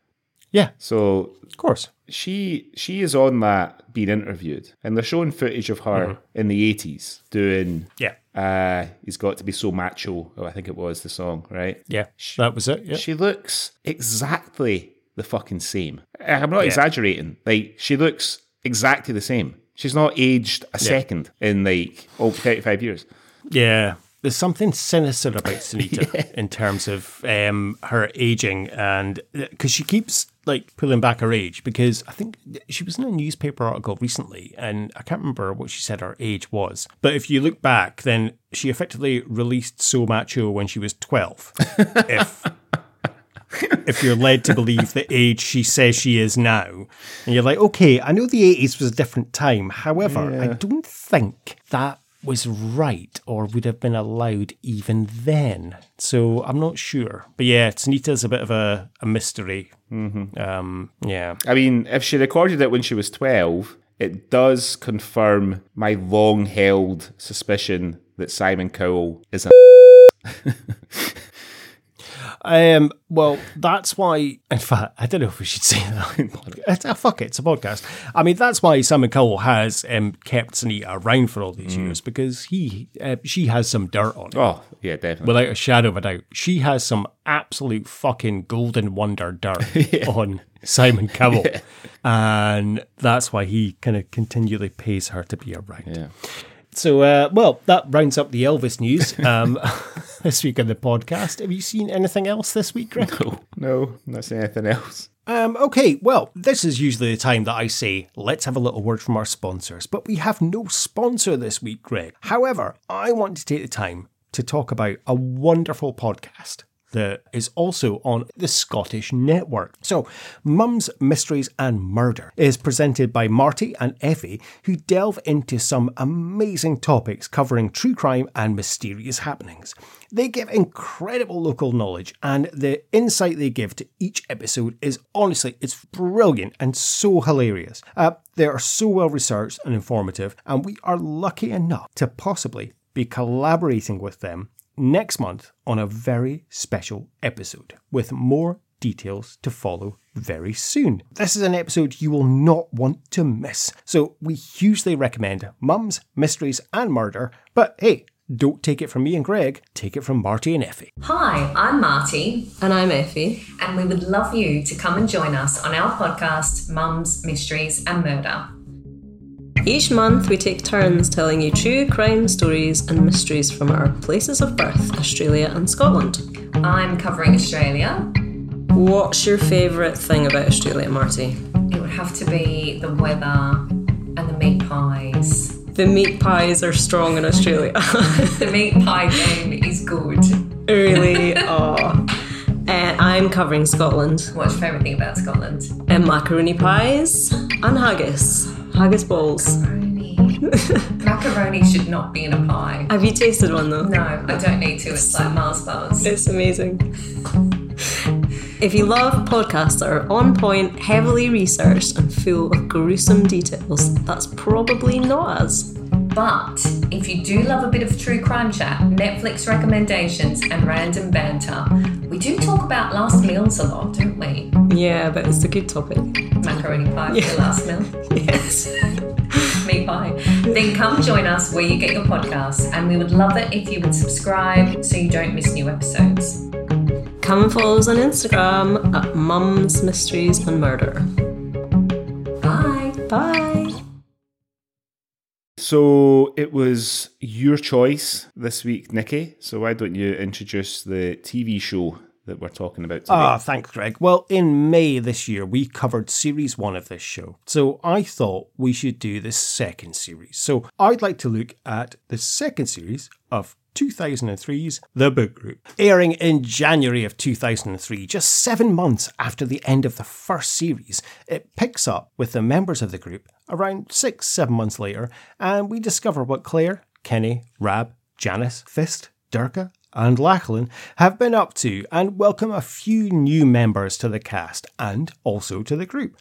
Yeah, So of course. she she is on that being interviewed and they're showing footage of her in the 80s doing Yeah. uh he's got to be so macho oh, i think it was the song right Yeah, that was it. Yeah. she looks exactly the fucking same i'm not exaggerating like she looks exactly the same she's not aged a second in like oh 35 years Yeah. There's something sinister about (laughs) Sinitta in terms of um, her aging, and because she keeps like pulling back her age. Because I think she was in a newspaper article recently, and I can't remember what she said her age was. But if you look back, then she effectively released So Macho when she was 12. (laughs) if if you're led to believe the age she says she is now. And you're like, okay, I know the 80s was a different time. However, I don't think that was right or would have been allowed even then. So I'm not sure. But yeah, Sinitta's a bit of a, a mystery. Mm-hmm. Um, yeah. i mean if she recorded it when she was 12 it does confirm my long held suspicion that simon cowell is a (laughs) (laughs) Um, well, that's why. In fact, I don't know if we should say that. in podcast. It's, uh, fuck it, it's a podcast. I mean, that's why Simon Cowell has um, kept Sinitta around for all these years because he, uh, she has some dirt on her. oh yeah definitely Without a shadow of a doubt, she has some absolute fucking golden wonder dirt (laughs) on Simon Cowell, (laughs) and that's why he kind of continually pays her to be around. yeah So, uh, well, that rounds up the Elvis news um, (laughs) this week on the podcast. Have you seen anything else this week, Greg? No, not saying anything else. Um, okay, well, this is usually the time that I say, let's have a little word from our sponsors, but we have no sponsor this week, Greg. However, I want to take the time to talk about a wonderful podcast that is also on the Scottish Network. So, Mum's Mysteries and Murder is presented by Marty and Effie, who delve into some amazing topics covering true crime and mysterious happenings. They give incredible local knowledge, and the insight they give to each episode is honestly, it's brilliant and so hilarious. Uh, they are so well researched and informative, and we are lucky enough to possibly be collaborating with them next month on a very special episode with more details to follow very soon. This is an episode you will not want to miss, so we hugely recommend Mums, Mysteries, and Murder. But hey, don't take it from me and Greg, take it from Marty and Effie. Hi, I'm Marty, And I'm Effie. and we would love you to come and join us on our podcast, Mums, Mysteries, and Murder. Each month, we take turns telling you true crime stories and mysteries from our places of birth, Australia and Scotland. I'm covering Australia. What's your favourite thing about Australia, Marty? It would have to be the weather and the meat pies. The meat pies are strong in Australia. (laughs) The meat pie game is good. really? (laughs) Oh. And I'm covering Scotland. What's your favourite thing about Scotland? And macaroni pies and haggis. Haggis balls. Macaroni. (laughs) Macaroni should not be in a pie. Have you tasted one though? No, I don't need to. It's like Mars bars. It's amazing. If you love podcasts that are on point, heavily researched, and full of gruesome details, that's probably not us. But if you do love a bit of true crime chat, Netflix recommendations, and random banter, we do talk about last meals a lot, don't we? Yeah, but it's a good topic. Macaroni pie for your last meal. (laughs) Yes. (laughs) meat pie. Then come join us where you get your podcasts, and we would love it if you would subscribe so you don't miss new episodes. Come and follow us on Instagram at Mums, Mysteries and Murder. Bye. Bye. So it was your choice this week, Nikki. So why don't you introduce the TV show that we're talking about today? Ah, thanks, Greg. Well, in May this year, we covered series one of this show. So I thought we should do the second series. So I'd like to look at the second series of 2003's The Book Group, airing in January of 2003, just seven months after the end of the first series. It picks up with the members of the group around six, seven months later, and we discover what Clare, Kenny, Rab, Janice, Fist, Dirka, and Lachlan have been up to and welcome a few new members to the cast and also to the group.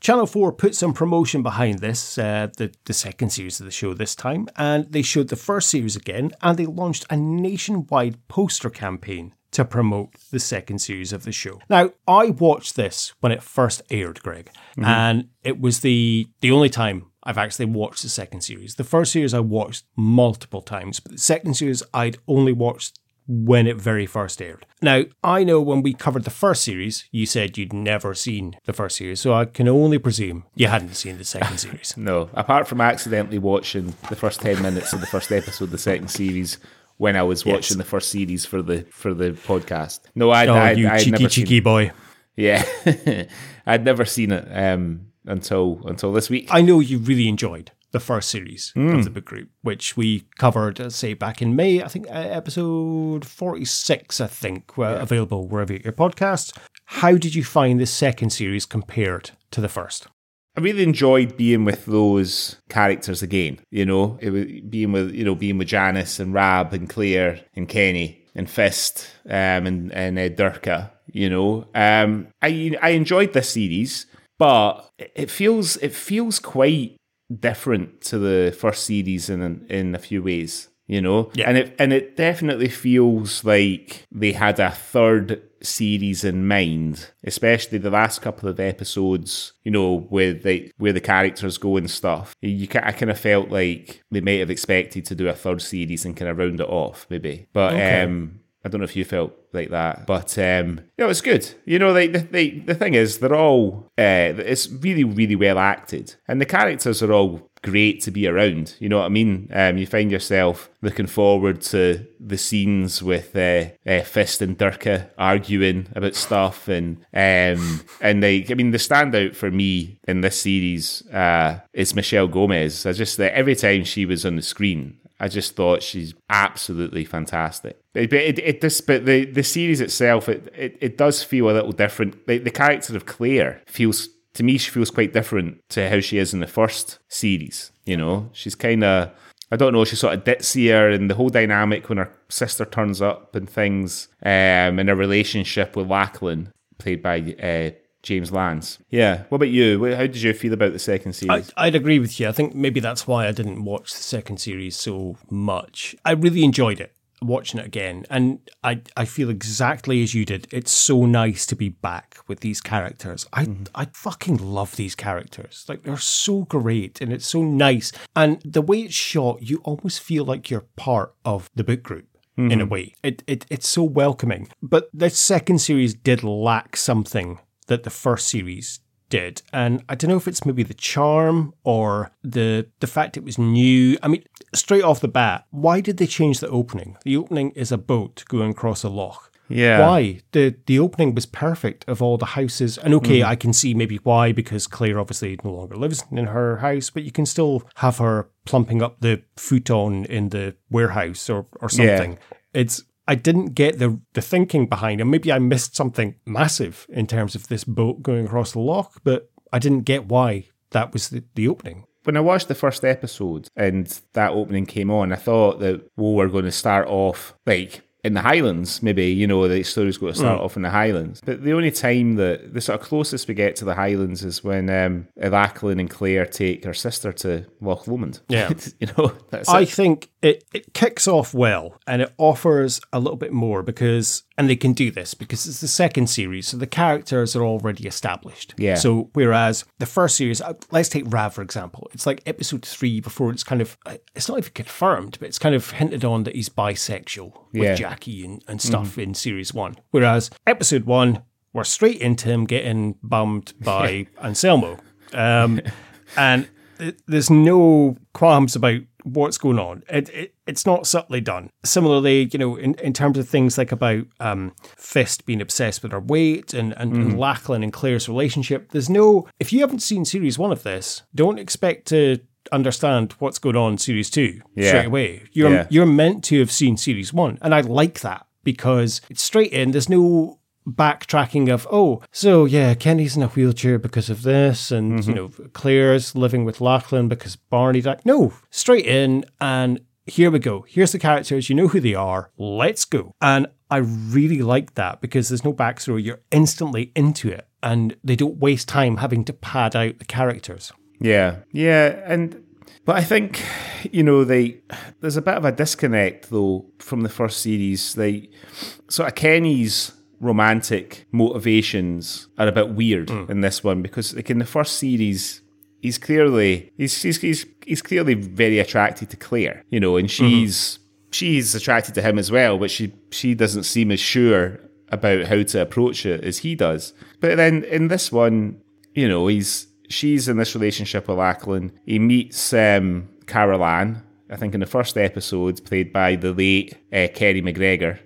Channel 4 put some promotion behind this, uh, the, the second series of the show this time, and they showed the first series again and they launched a nationwide poster campaign to promote the second series of the show. Now, I watched this when it first aired, Greg, and it was the the only time I've actually watched the second series. The first series I watched multiple times, but the second series I'd only watched when it very first aired. Now, I know when we covered the first series, you said you'd never seen the first series, so I can only presume you hadn't seen the second (laughs) series. No, apart from accidentally watching the first ten minutes of the first episode of the second series when I was Yes. watching the first series for the for the podcast. No, I, Oh, I, you I'd cheeky, never cheeky seen. boy. Yeah, (laughs) I'd never seen it um, until until this week. I know you really enjoyed the first series of the book group, which we covered, uh, say, back in May. I think uh, episode 46, I think, were available wherever you get your podcasts. How did you find the second series compared to the first? I really enjoyed being with those characters again. You know, it was being with you know being with Janice and Rab and Clare and Kenny and Fist um, and and uh, Dirka. You know, um, I I enjoyed this series, but it feels it feels quite different to the first series in in a few ways. You know, Yeah. and it and it definitely feels like they had a third series in mind, especially the last couple of episodes. You know, with the where the characters go and stuff. You ca- I kind of felt like they might have expected to do a third series and kind of round it off, maybe. But Okay. um, I don't know if you felt like that, but um, you know, it's good. You know, the, the the thing is, they're all uh, it's really really well acted, and the characters are all great to be around. You know what I mean? Um, you find yourself looking forward to the scenes with uh, uh, Fist and Dirka arguing about stuff, and um, and like I mean, the standout for me in this series uh, is Michelle Gomez. I just every time she was on the screen, I just thought she's absolutely fantastic. But it, it, it just, but the, the series itself, it, it, it does feel a little different. Like the character of Clare feels to me, she feels quite different to how she is in the first series. You know, she's kind of I don't know, she's sort of ditzier and the whole dynamic when her sister turns up and things, um, and her relationship with Lachlan, played by uh, James Lance. Yeah. What about you? How did you feel about the second I, series? I'd agree with you. I think maybe that's why I didn't watch the second series so much. I really enjoyed it watching it again, and I I feel exactly as you did. It's so nice to be back with these characters. I mm-hmm. I fucking love these characters. Like they're so great, and it's so nice. And the way it's shot, you almost feel like you're part of the book group. In a mm-hmm. way, it, it it's so welcoming. But the second series did lack something that the first series did. And I don't know if it's maybe the charm or the the fact it was new. I mean, straight off the bat, why did they change the opening? The opening is a boat going across a loch. Yeah. Why? The the opening was perfect of all the houses. And okay, mm. I can see maybe why, because Clare obviously no longer lives in her house, but you can still have her plumping up the futon in the warehouse or, or something. Yeah. something. It's I didn't get the the thinking behind it. Maybe I missed something massive in terms of this boat going across the loch, but I didn't get why that was the, the opening. when I watched the first episode and that opening came on, I thought that well, we're going to start off like in the Highlands, maybe you know the story's got to start off in the Highlands. But the only time that the sort of closest we get to the Highlands is when um, Lachlan and Clare take her sister to Loch Lomond. Yeah. (laughs) you know I it. think it, it kicks off well and it offers a little bit more because, and they can do this because it's the second series, so the characters are already established. Yeah. So, whereas the first series, uh, let's take Rab for example, it's like episode three before it's kind of, uh, it's not even confirmed, but it's kind of hinted on that he's bisexual with Yeah. Jackie and, and stuff in series one. Whereas episode one, we're straight into him getting bummed (laughs) by Anselmo. Um, and th- there's no qualms about what's going on. It, it it's not subtly done. Similarly, you know, in, in terms of things like about um, Fist being obsessed with her weight and, and, and Lachlan and Clare's relationship, there's no. If you haven't seen series one of this, don't expect to understand what's going on in series two Yeah. straight away. You're Yeah. you're meant to have seen series one, and I like that because it's straight in. There's no backtracking of oh so yeah kenny's in a wheelchair because of this and you mm-hmm. know clare's living with lachlan because barney died no straight in and here we go. Here's the characters. You know who they are. Let's go. And i really like that because there's no backstory. You're instantly into it and they don't waste time having to pad out the characters. Yeah, yeah, and but I think you know they there's a bit of a disconnect though from the first series. Like sort of Kenny's romantic motivations are a bit weird in this one because like in the first series he's clearly he's he's he's, he's clearly very attracted to Clare, you know, and she's she's attracted to him as well, but she she doesn't seem as sure about how to approach it as he does. But then in this one, you know, he's she's in this relationship with Lachlan. He meets um, Carol Ann, I think in the first episode, played by the late uh, Kerry McGregor.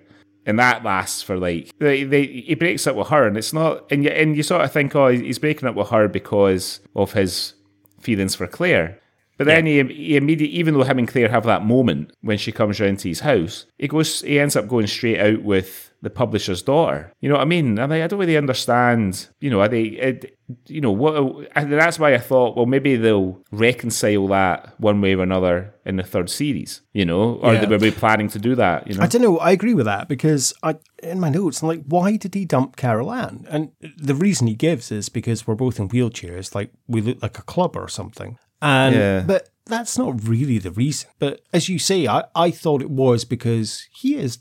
And that lasts for like they, they, he breaks up with her, and it's not, and you, and you sort of think, oh, he's breaking up with her because of his feelings for Clare. But then he, he immediately, even though him and Clare have that moment when she comes round to his house, he goes, he ends up going straight out with the publisher's daughter. You know what I mean? I mean, I don't really understand. You know, are they? It, you know what? And that's why I thought, well, maybe they'll reconcile that one way or another in the third series. You know, or Yeah. they were planning to do that. You know, I don't know. I agree with that because I, in my notes, I'm like, why did he dump Carol Ann? And the reason he gives is because we're both in wheelchairs, like we look like a club or something. And Yeah. but that's not really the reason. But as you say, I, I thought it was because he is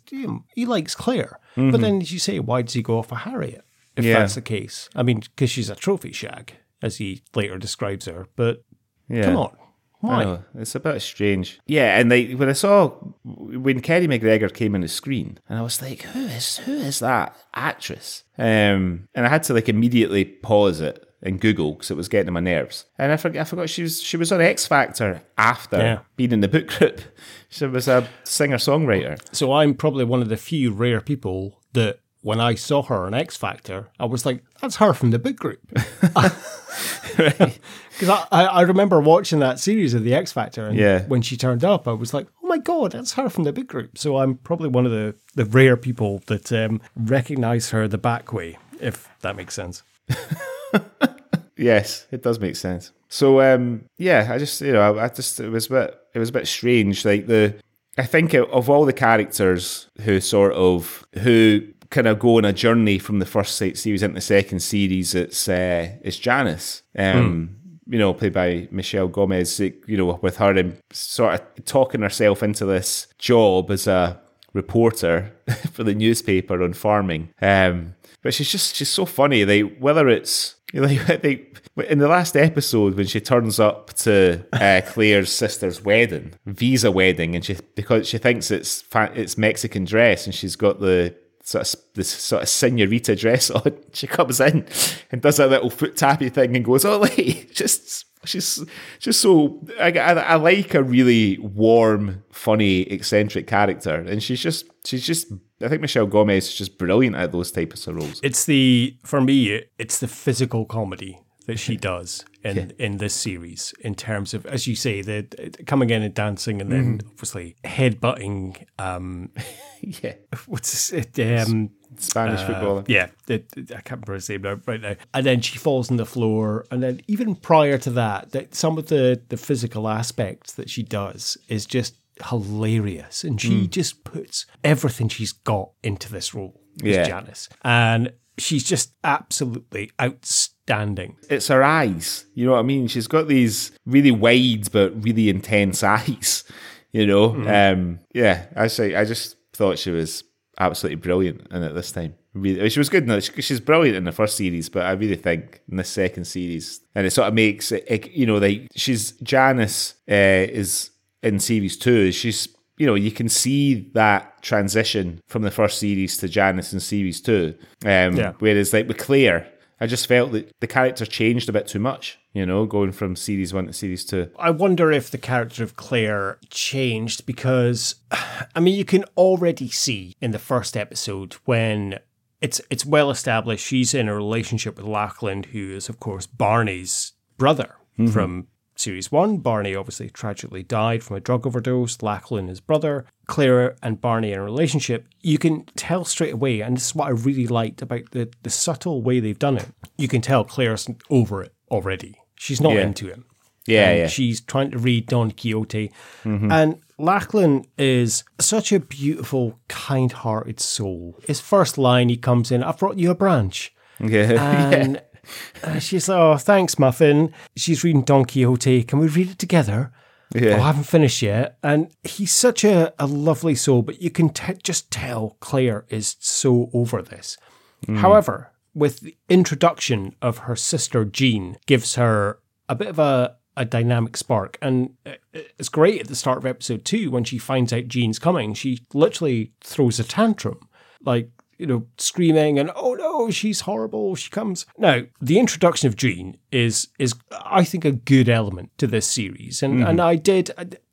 he likes Clare. But then, as you say, why does he go off for Harriet? If Yeah. that's the case, I mean, because she's a trophy shag, as he later describes her. But yeah. come on, why? it's a bit strange. Yeah, and like when I saw when Kerry McGregor came on the screen, and I was like, "Who is who is that actress?" Um, and I had to like immediately pause it and Google because it was getting on my nerves. And I forgot, I forgot she was she was on X Factor after Yeah. being in the book group. (laughs) She was a singer songwriter. So I'm probably one of the few rare people that when I saw her on X Factor, I was like, that's her from the book group. (laughs) (laughs) Because I, I, I remember watching that series of the X Factor, and Yeah. when she turned up, I was like, oh my God, that's her from the big group. So I'm probably one of the, the rare people that um, recognize her the back way, if that makes sense. Yes, it does make sense. So um, yeah, I just you know I, I just it was a bit it was a bit strange. Like the, I think of all the characters who sort of who kind of go on a journey from the first series into the second series, it's uh, it's Janice. Um, you know, played by Michelle Gomez, you know, with her and sort of talking herself into this job as a reporter (laughs) for the newspaper on farming. Um, but she's just she's so funny. They whether it's like (laughs) they in the last episode when she turns up to uh, Clare's sister's wedding, visa wedding, and she because she thinks it's fa- it's Mexican dress, and she's got the sort of this sort of senorita dress (laughs) on. She comes in and does a little foot tappy thing and goes, "Oh, like (laughs) just." She's just so I, I, I like a really warm, funny, eccentric character, and she's just she's just I think Michelle Gomez is just brilliant at those types of roles. It's the for me, it's the physical comedy that she (laughs) does in yeah. in this series in terms of as you say the, coming in and dancing and then mm. obviously headbutting um (laughs) yeah (laughs) what's it um Spanish uh, footballer. Yeah, it, it, I can't remember his name right now. And then she falls on the floor, and then even prior to that, that some of the the physical aspects that she does is just hilarious, and she mm. just puts everything she's got into this role. Yeah, Janice, and she's just absolutely outstanding. It's her eyes. You know what I mean? She's got these really wide but really intense (laughs) eyes. You know, mm. um, yeah. I say, I just thought she was absolutely brilliant in it this time. Really, she was good in it. She's brilliant in the first series, but I really think in the second series, and it sort of makes it, it you know, like she's Janice uh, is in series two. is She's you know, you can see that transition from the first series to Janice in series two. Um, yeah. Whereas, like with Clare, I just felt that the character changed a bit too much, you know, going from series one to series two. I wonder if the character of Clare changed because, (sighs) I mean, you can already see in the first episode when it's it's well established she's in a relationship with Lachlan, who is, of course, Barney's brother mm-hmm. from Series 1, Barney obviously tragically died from a drug overdose. Lachlan, his brother, Clare and Barney in a relationship. You can tell straight away, and this is what I really liked about the, the subtle way they've done it. You can tell Clare's over it already. She's not yeah. into him. Yeah, yeah. She's trying to read Don Quixote. Mm-hmm. And Lachlan is such a beautiful, kind hearted soul. His first line, he comes in, I've brought you a branch. (laughs) Yeah. And yeah. Uh, she's like, oh, thanks, Muffin. She's reading Don Quixote. Can we read it together? Yeah. Oh, I haven't finished yet. And he's such a, a lovely soul, but you can t- just tell Clare is so over this. Mm. However, with the introduction of her sister Jean, gives her a bit of a, a dynamic spark. And it's great at the start of episode two when she finds out Jean's coming. She literally throws a tantrum. Like, you know, screaming and oh no, she's horrible. She comes now. The introduction of Jean is is I think a good element to this series, and mm-hmm. and I did.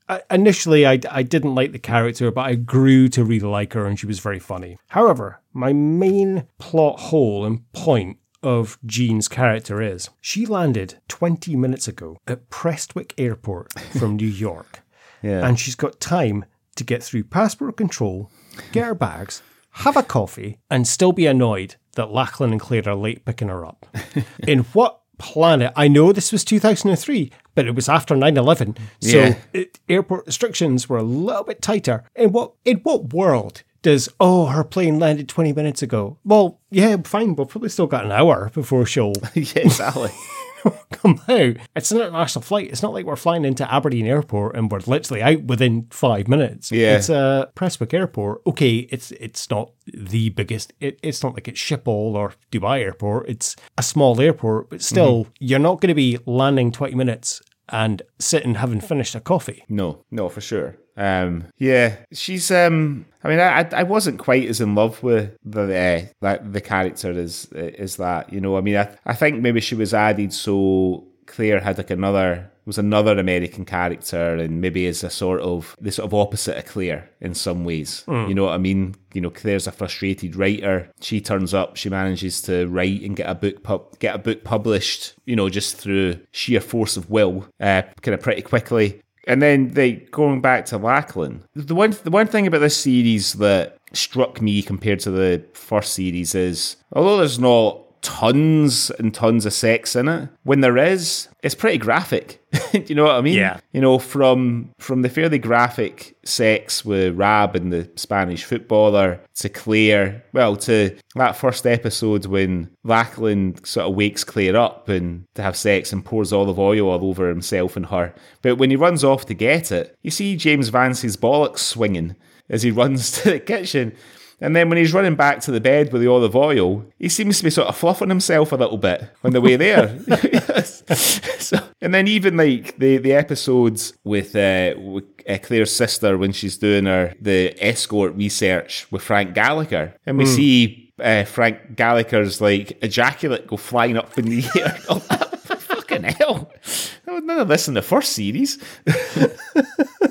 I, initially, I, I didn't like the character, but I grew to really like her, and she was very funny. However, my main plot hole and point of Jean's character is she landed 20 minutes ago at Prestwick Airport from New York. (laughs) yeah. And she's got time to get through passport control, get her bags, have a coffee, and still be annoyed that Lachlan and Clare are late picking her up. (laughs) In what planet? I know this was 2003, but it was after 9 11. So yeah. it, airport restrictions were a little bit tighter. In what, in what world does, oh, her plane landed 20 minutes ago? Well, yeah, fine. We've probably still got an hour before she'll. (laughs) yeah, exactly. (laughs) (laughs) come out. It's an international flight. It's not like we're flying into Aberdeen Airport and we're literally out within five minutes. Yeah. It's a Prestwick Airport. Okay, it's it's not the biggest. It, it's not like it's Schiphol or Dubai Airport. It's a small airport, but still, mm-hmm. you're not going to be landing 20 minutes and sitting having finished a coffee. No, no, for sure. Um, yeah, she's. Um, I mean, I I wasn't quite as in love with the uh, the character as is that. You know, I mean, I I think maybe she was added so Clare had like another was another American character and maybe is a sort of the sort of opposite of Clare in some ways. Mm. You know what I mean? You know, Clare's a frustrated writer. She turns up, she manages to write and get a book pub- get a book published, you know, just through sheer force of will, uh, kind of pretty quickly. And then they going back to Lachlan. The one the one thing about this series that struck me compared to the first series is although there's not tons and tons of sex in it. When there is, it's pretty graphic. (laughs) Do you know what I mean? Yeah. You know, from from the fairly graphic sex with Rab and the Spanish footballer to Clare, well, to that first episode when Lachlan sort of wakes Clare up and to have sex and pours olive oil all over himself and her. But when he runs off to get it, you see James Lance's bollocks swinging as he (laughs) runs to the kitchen. And then when he's running back to the bed with the olive oil, he seems to be sort of fluffing himself a little bit on the way there. (laughs) so, and then even like the, the episodes with, uh, with uh, Clare's sister when she's doing her the escort research with Frank Gallagher, and we see uh, Frank Gallagher's like ejaculate go flying up in the (laughs) air. Oh, fucking hell! None of this in the first series. (laughs)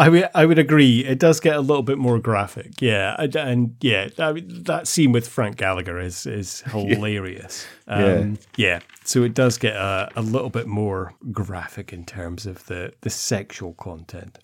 I would, I would agree. It does get a little bit more graphic, yeah, and, and yeah, I mean, that scene with Frank Gallagher is is (laughs) hilarious. Um, yeah. so it does get a, a little bit more graphic in terms of the the sexual content.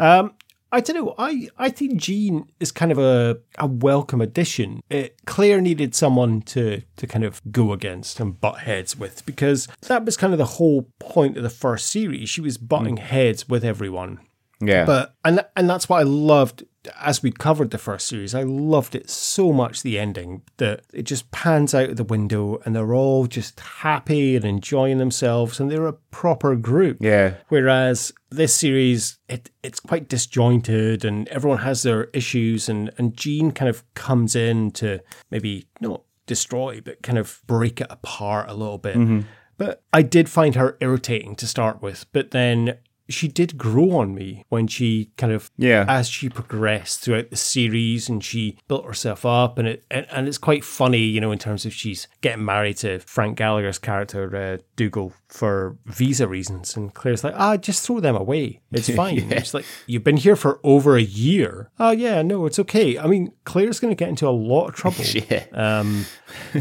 Um, I don't know. I, I think Jean is kind of a, a welcome addition. It, Clare needed someone to, to kind of go against and butt heads with because that was kind of the whole point of the first series. She was butting heads with everyone. Yeah, But and and that's what I loved as we covered the first series. I loved it so much the ending that it just pans out of the window and they're all just happy and enjoying themselves and they're a proper group. yeah, Whereas this series, it it's quite disjointed and everyone has their issues and and Jean kind of comes in to maybe not destroy but kind of break it apart a little bit. Mm-hmm. But I did find her irritating to start with, but then she did grow on me when she kind of Yeah. as she progressed throughout the series and she built herself up and it and, and it's quite funny you know in terms of she's getting married to Frank Gallagher's character uh, Dougal for visa reasons and Clare's like ah just throw them away it's (laughs) fine it's like you've been here for over a year oh yeah no it's okay I mean Clare's going to get into a lot of trouble (laughs) yeah. um (laughs)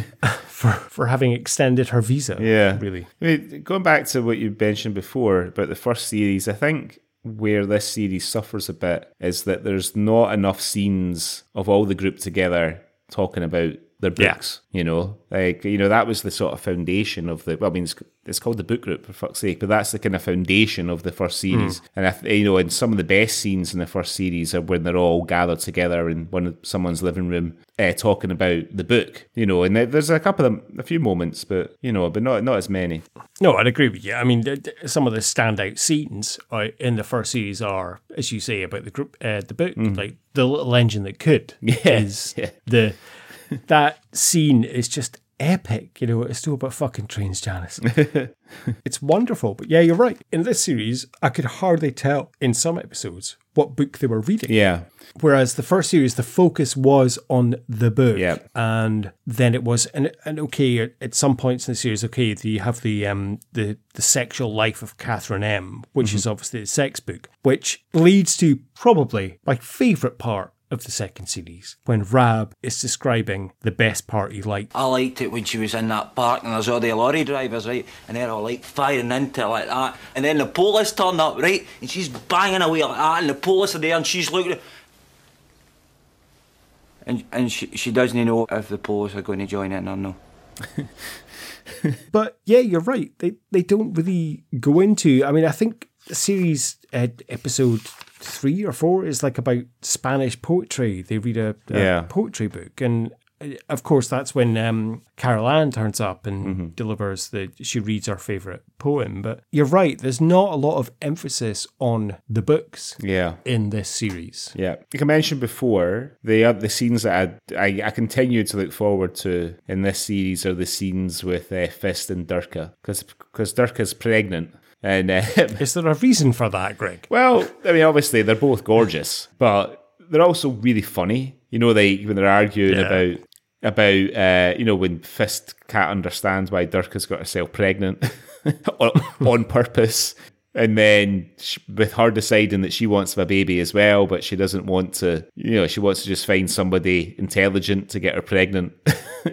for for having extended her visa Yeah. really I mean, going back to what you mentioned before about the first series, I think where this series suffers a bit is that there's not enough scenes of all the group together talking about their Yeah. books. You know, like you know that was the sort of foundation of the. Well, I mean, it's, it's called the book group for fuck's sake, but that's the kind of foundation of the first series. And I, th- you know, and some of the best scenes in the first series are when they're all gathered together in one of someone's living room, uh, talking about the book. You know, and there's a couple of a few moments, but you know, but not not as many. No, I'd agree with you. I mean, some of the standout scenes uh, in the first series are, as you say, about the group, uh, the book, like the little engine that could. (laughs) is yeah. the (laughs) that scene is just epic. You know, it's still about fucking trains, Janice. (laughs) it's wonderful. But yeah, you're right. In this series, I could hardly tell in some episodes what book they were reading. Yeah, Whereas the first series, the focus was on the book, Yeah. and then it was and and okay at, some points in the series, okay, you have the um the the sexual life of Catherine M, which is obviously the sex book, which leads to probably my favourite part of the second series when Rab is describing the best part he liked. I liked it when she was in that park and there's all the lorry drivers, right? And they're all like firing into it like that. And then the police turn up, right? And she's banging away like that, and the police are there and she's looking. And, and she, she doesn't know if the police are going to join in or no. (laughs) But yeah, you're right. They they don't really go into. I mean, I think the series uh, episode three or four is like about Spanish poetry. They read a, a Yeah. poetry book, and uh, of course that's when um, Carol Ann turns up and delivers the. She reads her favorite poem. But you're right. There's not a lot of emphasis on the books yeah. in this series. Yeah, like I mentioned before, the the scenes that I, I I continue to look forward to in this series are the scenes with uh, Fist and Dirka because because Dirka's pregnant and uh, (laughs) Is there a reason for that, Greg? well, I mean obviously they're both gorgeous, but they're also really funny. You know, they when they're arguing Yeah. about about uh, you know when Fist can't understand why Dirk has got herself pregnant (laughs) on, on purpose. And then sh with her deciding that she wants a baby as well, but she doesn't want to, you know, she wants to just find somebody intelligent to get her pregnant. (laughs)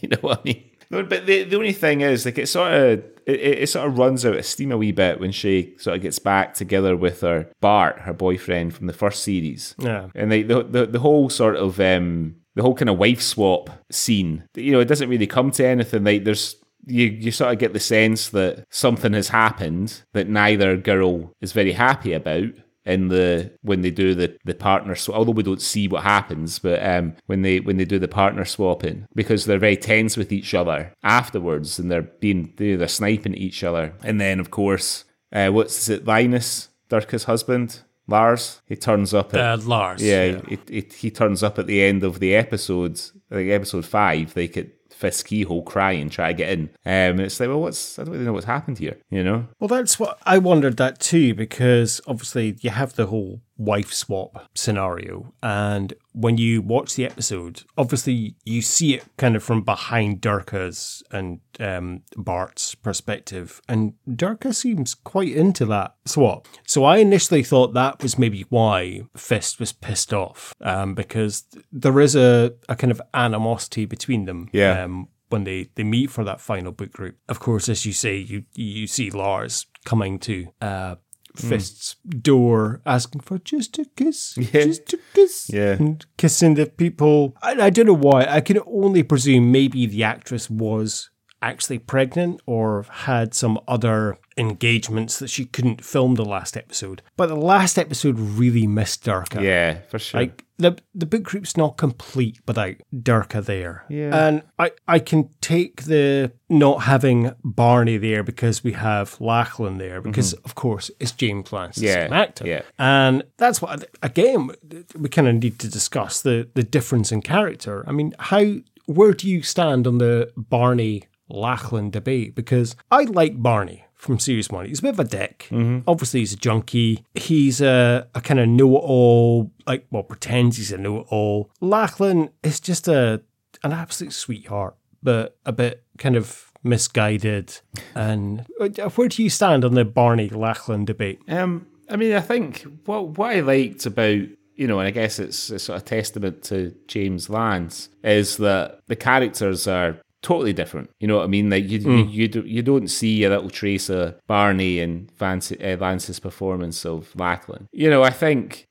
you know what I mean? No, But the, the only thing is, like, it sort of it, it sort of runs out of steam a wee bit when she sort of gets back together with her Bart, her boyfriend from the first series. Yeah. And they, the, the the whole sort of um, the whole kind of wife swap scene. You know, it doesn't really come to anything. Like there's you you sort of get the sense that something has happened that neither girl is very happy about in the when they do the the partner swap although we don't see what happens but um when they when they do the partner swapping because they're very tense with each other afterwards and they're being they're sniping at each other. And then of course uh what's it Linus Dirka's husband? Lars? He turns up at Uh, Lars. yeah, It, it, he turns up at the end of the episode, like episode five, They like at Fist's keyhole crying, try to get in. Um, and it's like, well, what's I don't really know what's happened here, you know? Well, that's what I wondered that too, because obviously you have the whole wife swap scenario. And when you watch the episode, obviously you see it kind of from behind Dirka's and um, Bart's perspective. And Dirka seems quite into that swap. So I initially thought that was maybe why Fist was pissed off, um, because there is a, a kind of animosity between them. Yeah. Um, when they, they meet for that final book group. Of course, as you say, you you see Lars coming to uh, Mm. Fist's door asking for just a kiss, (laughs) Yeah. just a kiss, Yeah. and kissing the people. I, I don't know why. I can only presume maybe the actress was actually pregnant or had some other engagements that she couldn't film the last episode. But the last episode really missed Dirka. Yeah, for sure. Like the the book group's not complete without Dirka there. Yeah. And I, I can take the not having Barney there because we have Lachlan there because of course it's James Lance Mm-hmm. Yeah, actor. yeah. And that's what again we kind of need to discuss the the difference in character. I mean, how where do you stand on the Barney Lachlan debate? Because I like Barney from series one. He's a bit of a dick. Mm-hmm. Obviously, he's a junkie. He's a, a kind of know it all, like, well, pretends he's a know it all. Lachlan is just a an absolute sweetheart, but a bit kind of misguided. And uh, where do you stand on the Barney Lachlan debate? Um, I mean, I think what what I liked about you know, and I guess it's a sort of testament to James Lance is that the characters are totally different. You know what I mean? Like you you, you, you don't see a little trace of Barney and Vance, uh, Lance's performance of Lachlan. You know, I think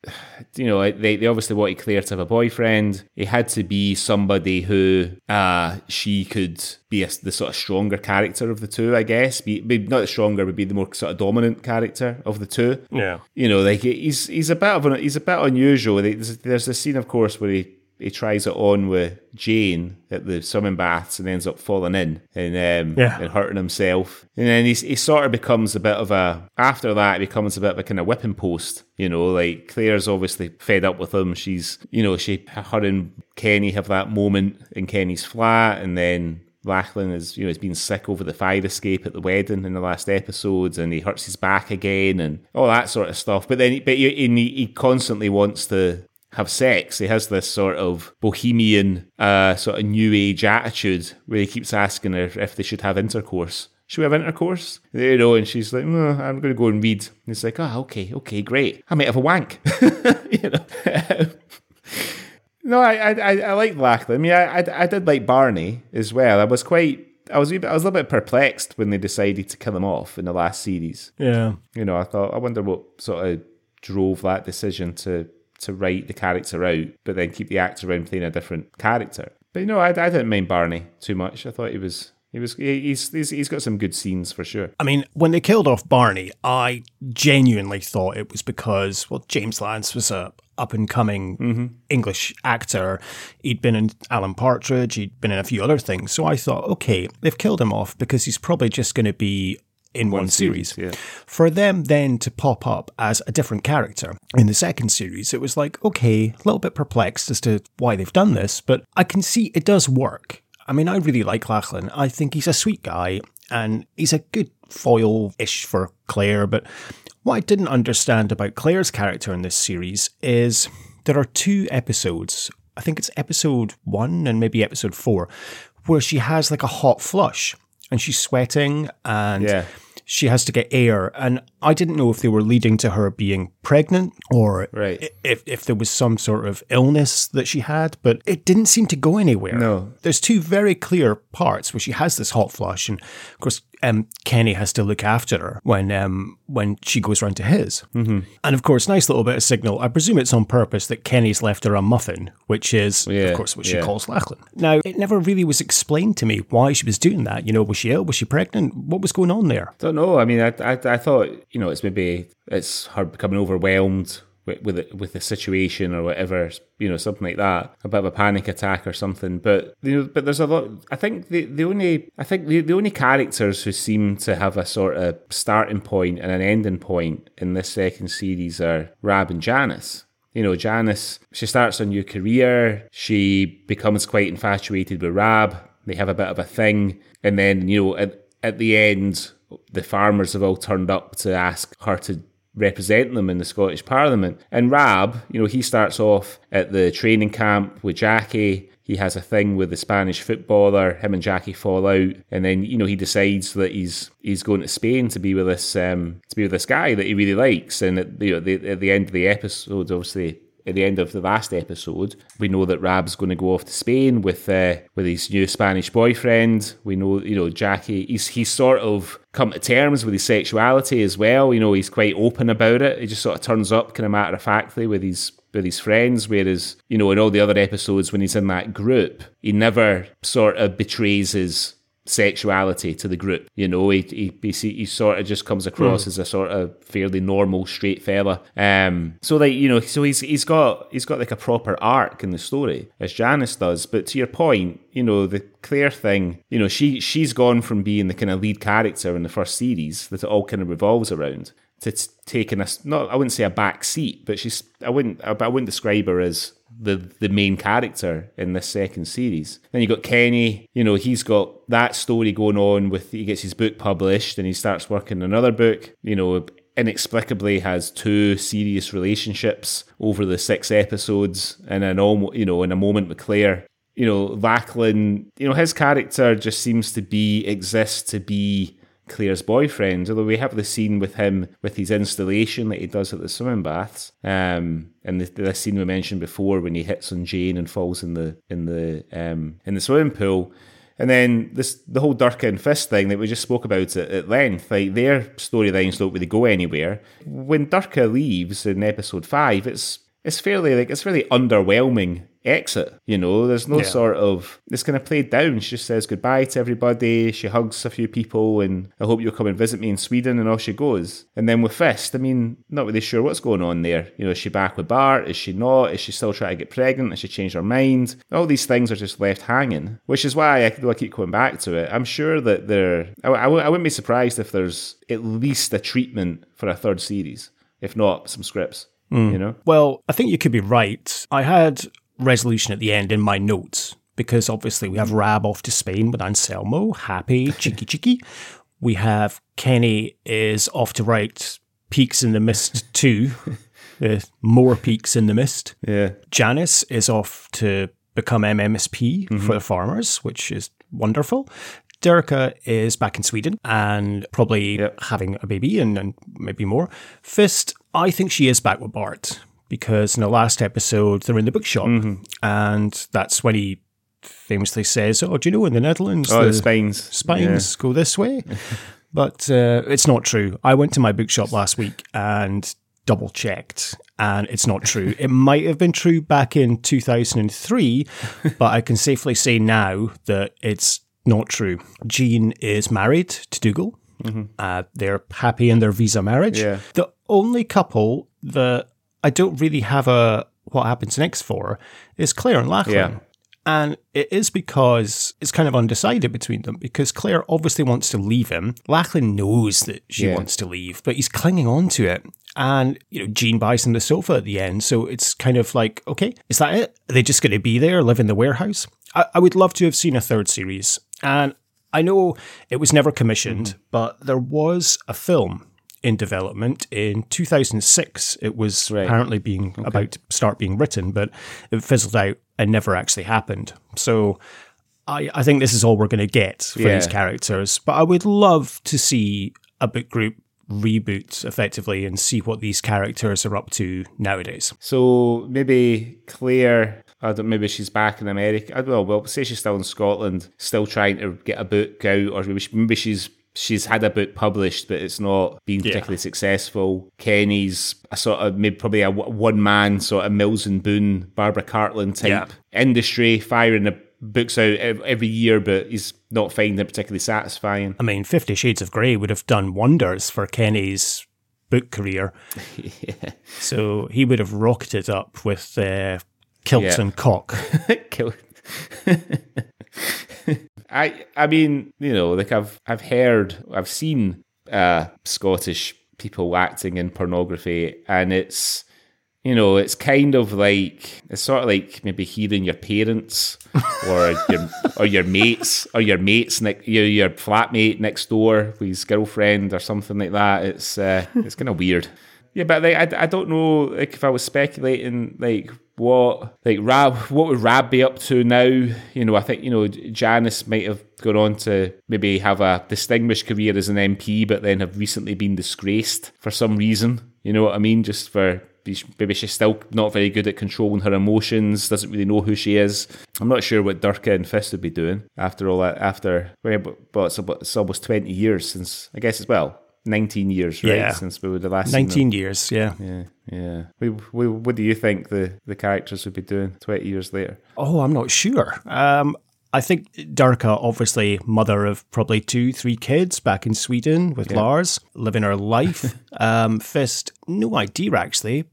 you know they they obviously wanted Clare to have a boyfriend. It had to be somebody who uh she could be a, the sort of stronger character of the two, I guess. Be, be not the stronger, but be the more sort of dominant character of the two. Yeah. You know, like he's he's a bit of an, he's a bit unusual. There's, there's a scene, of course, where he he tries it on with Jane at the swimming baths and ends up falling in and um, Yeah. and hurting himself. And then he's, he sort of becomes a bit of a after that he becomes a bit of a kind of whipping post. You know, like Clare's obviously fed up with him. She's you know she her and Kenny have that moment in Kenny's flat, and then Lachlan is, you know, he's been sick over the fire escape at the wedding in the last episodes, and he hurts his back again, and all that sort of stuff. But then, but he, he, he constantly wants to have sex. He has this sort of bohemian, uh, sort of new age attitude where he keeps asking her if they should have intercourse. Should we have intercourse? You know, and she's like, no, I'm going to go and read. And he's like, oh, okay, okay, great. I might have a wank. (laughs) you know. (laughs) No, I I I, like Lachlan. I mean, I, I I did like Barney as well. I was quite. I was a bit, I was a little bit perplexed when they decided to kill him off in the last series. Yeah. You know, I thought I wonder what sort of drove that decision to to write the character out, but then keep the actor around playing a different character. But you know, I, I didn't mind Barney too much. I thought he was he was he's, he's he's got some good scenes for sure. I mean, when they killed off Barney, I genuinely thought it was because, well, James Lance was a up and coming mm-hmm. English actor. He'd been in Alan Partridge, he'd been in a few other things. So I thought, okay, they've killed him off because he's probably just going to be in one, series. series, yeah. For them then to pop up as a different character in the second series, it was like, okay, a little bit perplexed as to why they've done this, but I can see it does work. I mean, I really like Lachlan. I think he's a sweet guy and he's a good foil ish for Clare. But what I didn't understand about Clare's character in this series is there are two episodes. I think it's episode one and maybe episode four, where she has like a hot flush and she's sweating and Yeah. she has to get air. And I didn't know if they were leading to her being pregnant or Right. if, if there was some sort of illness that she had, but it didn't seem to go anywhere. No. There's two very clear parts where she has this hot flush. And of course, um, Kenny has to look after her when um, when she goes round to his. Mm-hmm. And of course, nice little bit of signal. I presume it's on purpose that Kenny's left her a muffin, which is, Yeah, of course, what she calls Lachlan. Now, it never really was explained to me why she was doing that. You know, was she ill? Was she pregnant? What was going on there? Don't know. I mean, I, I, I thought you know it's maybe it's her becoming overwhelmed with with, it, with the situation or whatever, you know, something like that, a bit of a panic attack or something. But you know, but there's a lot. I think the the only I think the, the only characters who seem to have a sort of starting point and an ending point in this second series are Rab and Janice. You know, Janice, she starts a new career. She becomes quite infatuated with Rab. They have a bit of a thing. And then, you know, at, at the end, the farmers have all turned up to ask her to represent them in the Scottish Parliament. And Rab, you know, he starts off at the training camp with Jackie. He has a thing with the Spanish footballer. Him and Jackie fall out, and then you know he decides that he's he's going to Spain to be with this um, to be with this guy that he really likes. And at, you know, the, at the end of the episode, obviously at the end of the last episode, we know that Rab's going to go off to Spain with uh, with his new Spanish boyfriend. We know, you know, Jackie. He's he's sort of come to terms with his sexuality as well. You know, he's quite open about it. He just sort of turns up, kind of matter of factly, with his with his friends. Whereas, you know, in all the other episodes, when he's in that group, he never sort of betrays his sexuality to the group. You know, he he, he, he sort of just comes across as a sort of fairly normal straight fella. Um, so like you know, so he's he's got he's got like a proper arc in the story as Janice does. But to your point, you know, the Clare thing, you know, she she's gone from being the kind of lead character in the first series that it all kind of revolves around to t- taking a not I wouldn't say a back seat, but she's I wouldn't I, I wouldn't describe her as the the main character in this second series. Then you got Kenny, you know, he's got that story going on with he gets his book published and he starts working another book, you know, inexplicably has two serious relationships over the six episodes and an almost you know in a moment with Clare. You know, Lachlan, you know, his character just seems to be exists to be Clare's boyfriend, although we have the scene with him with his installation that he does at the swimming baths, um, and the, the scene we mentioned before when he hits on Jane and falls in the in the um, in the swimming pool. And then this the whole Dirka and Fist thing that we just spoke about at, at length, like their storylines don't really go anywhere. When Dirka leaves in episode five, it's it's fairly like it's really underwhelming exit. You know, there's no Yeah. sort of it's kind of played down. She just says goodbye to everybody. She hugs a few people, and I hope you'll come and visit me in Sweden. And off she goes. And then with Fist, I mean, not really sure what's going on there. You know, is she back with Bart? Is she not? Is she still trying to get pregnant? Has she changed her mind? All these things are just left hanging, which is why I, I keep going back to it. I'm sure that there. I, I, I wouldn't be surprised if there's at least a treatment for a third series, if not some scripts. Hmm. You know. Well, I think you could be right. I had resolution at the end in my notes because obviously we have Rab off to Spain with Anselmo, happy, cheeky, cheeky. We have Kenny is off to write Peaks in the Mist (laughs) 2, uh, more Peaks in the Mist. Yeah. Janice is off to become MMSP for the farmers, which is wonderful. Dirka is back in Sweden and probably Yep. having a baby and, and maybe more. Fist, I think she is back with Bart because in the last episode they're in the bookshop and that's when he famously says, "Oh, do you know in the Netherlands Oh, the spines. spines go this way. (laughs) but uh, it's not true. I went to my bookshop last week and double checked, and it's not true. it (laughs) might have been true back in 2003, but I can safely say now that it's not true. Jean is married to Dougal. Uh, they're happy in their visa marriage. Yeah. The only couple that I don't really have a what happens next for is Clare and Lachlan. Yeah. And it is because it's kind of undecided between them because Clare obviously wants to leave him. Lachlan knows that she Yeah. wants to leave, but he's clinging on to it. And, you know, Jean buys him the sofa at the end. So it's kind of like, okay, is that it? Are they just going to be there, live in the warehouse? I, I would love to have seen a third series. And I know it was never commissioned, Mm-hmm. but there was a film in development in 2006. It was Right. apparently being about to start being written, but it fizzled out and never actually happened. So I, I think this is all we're going to get for Yeah. these characters. But I would love to see a book group reboot effectively and see what these characters are up to nowadays. So maybe Clare, I don't, maybe she's back in America. I well, well, say she's still in Scotland, still trying to get a book out, or maybe, she, maybe she's she's had a book published, but it's not been Yeah. particularly successful. Kenny's a sort of maybe probably a one man sort of Mills and Boon, Barbara Cartland type Yeah. industry, firing the books out every year, but he's not finding it particularly satisfying. I mean, Fifty Shades of Grey would have done wonders for Kenny's book career. (laughs) So he would have rocketed up with uh, kilts Yeah. and cock. (laughs) Kill- (laughs) I I mean, you know, like I've I've heard, I've seen uh, Scottish people acting in pornography, and it's you know, it's kind of like it's sort of like maybe hearing your parents or your or your mates or your mates your your flatmate next door his girlfriend or something like that. It's uh, it's kind of weird. Yeah, but like, I, I don't know like if I was speculating like what like Rab what would Rab be up to now? You know, I think you know Janice might have gone on to maybe have a distinguished career as an MP, but then have recently been disgraced for some reason. You know what I mean? Just for maybe she's still not very good at controlling her emotions, doesn't really know who she is. I'm not sure what Dirka and Fist would be doing after all that. After well, but it's, it's almost 20 years since I guess as well. 19 years, right? Yeah. Since we were the last seen 19 years, yeah. Yeah, yeah. We, we, what do you think the, the characters would be doing 20 years later? Oh, I'm not sure. Um, I think Dirka, obviously mother of probably two, three kids back in Sweden with Lars, living her life. (laughs) um, Fist, no idea actually.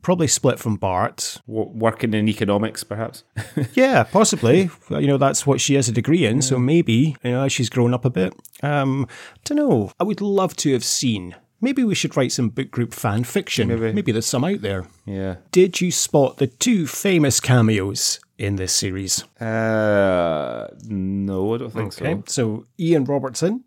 Probably split from Bart. W- working in economics, perhaps? (laughs) Yeah, possibly. you know, that's what she has a degree in, so maybe, you know, she's grown up a bit. Um, don't know. I would love to have seen. Maybe we should write some book group fan fiction. Maybe. maybe there's some out there. yeah. Did you spot the two famous cameos in this series? Uh, no, I don't think Okay, so. so Ian Robertson.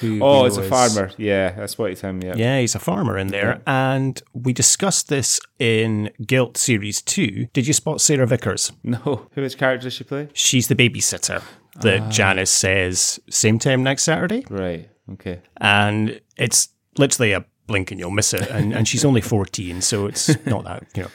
Who Oh, it's a farmer. Yeah, that's what it's him. Yeah. Yeah, he's a farmer in there. And we discussed this in Guilt Series 2. Did you spot Sarah Vickers? No. Who (laughs) which character does she play? She's the babysitter that Ah. Janice says, same time next Saturday. Right. Okay. And it's literally a blink and you'll miss it. And, and she's only 14, so it's not that, you know.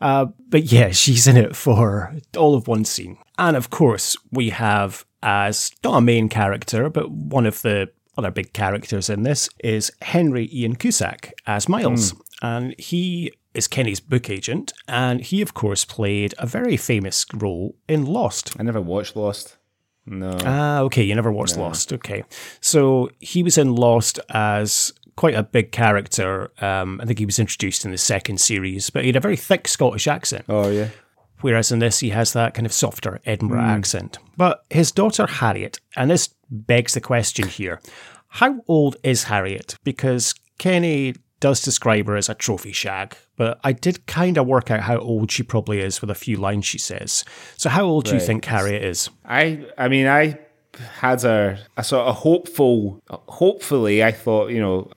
Uh, but yeah, she's in it for all of one scene. And of course, we have as not a main character, but one of the other big characters in this is Henry Ian Cusick as Miles. And he is Kenny's book agent. And he, of course, played a very famous role in Lost. I never watched Lost. No. Ah, okay. You never watched Lost. Okay. So he was in Lost as quite a big character. Um, I think he was introduced in the second series, but he had a very thick Scottish accent. oh, yeah. Whereas in this, he has that kind of softer Edinburgh accent. But his daughter, Harriet, and this begs the question here how old is Harriet? Because Kenny does describe her as a trophy shag, but I did kind of work out how old she probably is with a few lines she says. So, how old do you think Harriet is? I I mean I had a, a sort of hopeful hopefully I thought you know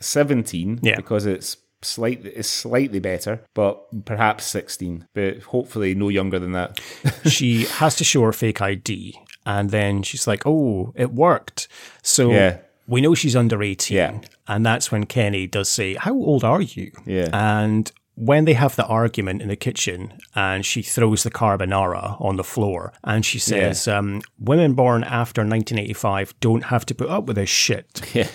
17 Yeah. because it's slightly it's slightly better but perhaps 16 but hopefully no younger than that (laughs) she has to show her fake ID, and then she's like, "Oh, it worked." So Yeah. we know she's under eighteen, Yeah. and that's when Kenny does say, "How old are you?" Yeah. and when they have the argument in the kitchen, and she throws the carbonara on the floor, and she says, um, "Women born after 1985 don't have to put up with this shit." (laughs) yeah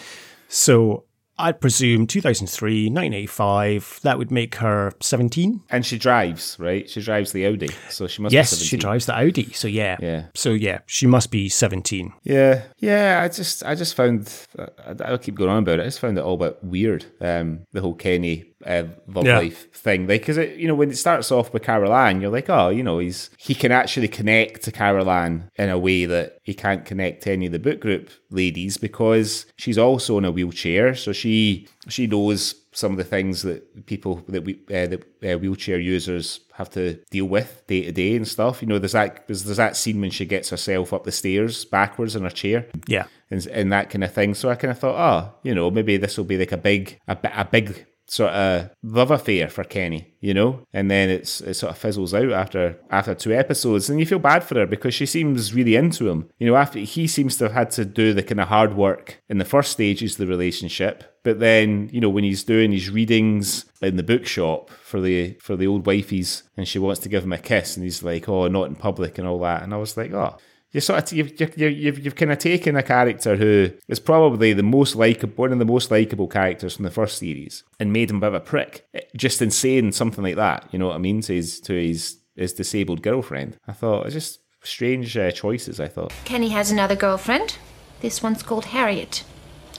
So. I'd presume 2003, 1985, that would make her 17. and she drives right she drives the Audi so she must Yes, be she 17. drives the Audi. So yeah. Yeah. So yeah, she must be 17. Yeah, yeah. I just, I just found. I- I'll keep going on about it. I just found it all a bit weird. Um, the whole Kenny uh, love Yeah. life thing, like, because it, you know, when it starts off with Caroline, you're like, oh, you know, he's he can actually connect to Caroline in a way that he can't connect to any of the book group ladies because she's also in a wheelchair, so she she knows some of the things that people that we uh, that uh, wheelchair users have to deal with day to day and stuff. You know, there's that there's, there's that scene when she gets herself up the stairs backwards in her chair Yeah. and, and that kind of thing. So I kind of thought, oh, you know, maybe this will be like a big, a, a big sort of love affair for Kenny, you know. And then it's it sort of fizzles out after after two episodes, and you feel bad for her because she seems really into him. You know, after he seems to have had to do the kind of hard work in the first stages of the relationship. But then, you know, when he's doing his readings in the bookshop for the for the old wifeys, and she wants to give him a kiss, and he's like, "Oh, not in public," and all that. And I was like, "Oh, you sort of you've you've, you've, you've kind of taken a character who is probably the most likable, one of the most likable characters from the first series, and made him a bit of a prick, just in saying something like that. You know what I mean? To his to his his disabled girlfriend. I thought it's just strange uh, choices. I thought. Kenny has another girlfriend. This one's called Harriet.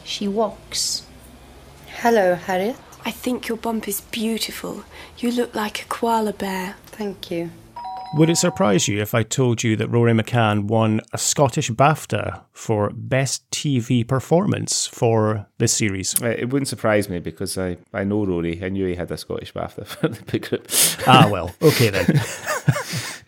She walks. Hello, Harriet. I think your bump is beautiful. You look like a koala bear. Thank you. Would it surprise you if I told you that Rory McCann won a Scottish BAFTA for Best TV Performance for this series? Uh, It wouldn't surprise me because I, I know Rory. I knew he had a Scottish BAFTA (laughs) for the big group. ah, well, okay then. (laughs)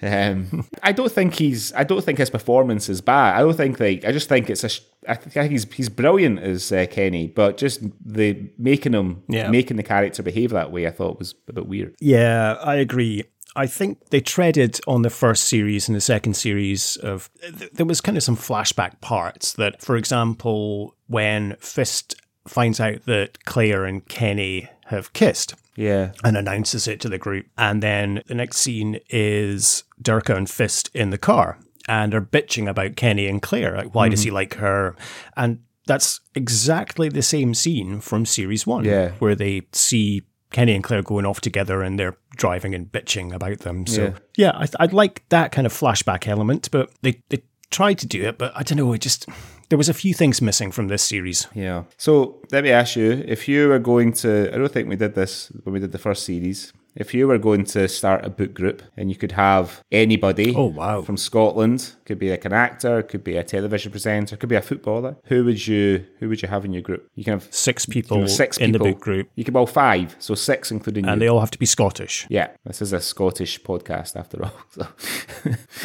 Um, I don't think he's. I don't think his performance is bad. I don't think like. I just think it's a. I think he's he's brilliant as uh, Kenny, but just the making him Yeah. making the character behave that way, I thought was a bit weird. Yeah, I agree. I think they treaded on the first series and the second series of there was kind of some flashback parts that, for example, when Fist finds out that Clare and Kenny have kissed Yeah, and announces it to the group, and then the next scene is Dirka and Fist in the car and are bitching about Kenny and Clare, like why does mm-hmm. he like her, and that's exactly the same scene from series one, Yeah. where they see Kenny and Clare going off together and they're driving and bitching about them. So Yeah. yeah, I, I'd like that kind of flashback element, but they they tried to do it, but I don't know, it just there was a few things missing from this series. yeah. So let me ask you: if you were going to, I don't think we did this when we did the first series. If you were going to start a book group and you could have anybody, Oh, wow. from Scotland, could be like an actor, could be a television presenter, could be a footballer. Who would you who would you have in your group? You can have Six people have six in people. the book group, You could well five, so six including you. and you. they all have to be Scottish. Yeah, this is a Scottish podcast after all. (laughs) So.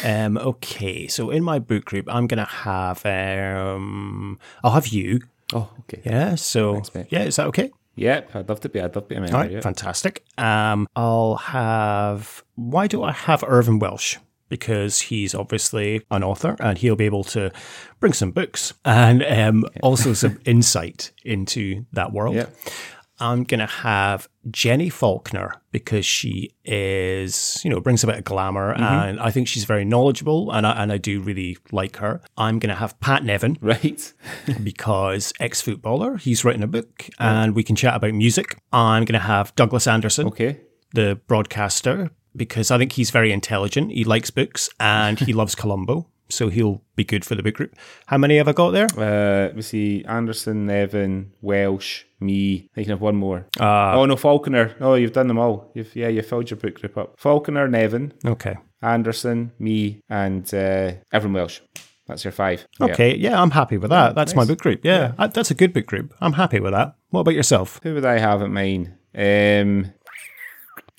Um, okay, so in my book group, I'm gonna have um, I'll have you. oh, okay. Yeah. So yeah, is that okay? Yep, I'd love to be. I'd love to be a member. All right, yeah. fantastic. Um, I'll have. Why do I have Irvine Welsh? Because he's obviously an author and he'll be able to bring some books and um, also some (laughs) insight into that world. Yeah. I'm going to have Jenny Falconer because she is, you know, brings a bit of glamour mm-hmm. and I think she's very knowledgeable and I, and I do really like her. I'm going to have Pat Nevin (laughs) Right. because ex footballer, he's written a book and we can chat about music. I'm going to have Douglas Anderson, Okay. the broadcaster, because I think he's very intelligent. He likes books and he (laughs) loves Columbo. So he'll be good for the book group. How many have I got there? Uh, we see Anderson, Nevin, Welsh, me. I can have one more. Uh, oh no, Falconer. Oh, you've done them all. You've yeah, you filled your book group up. Falconer, Nevin, Okay. Anderson, me, and uh, Evan Welsh. That's your five. Okay. Yeah, I'm happy with that. That's my book group. Yeah, I- that's a good book group. I'm happy with that. What about yourself? Who would I have at mine? Um,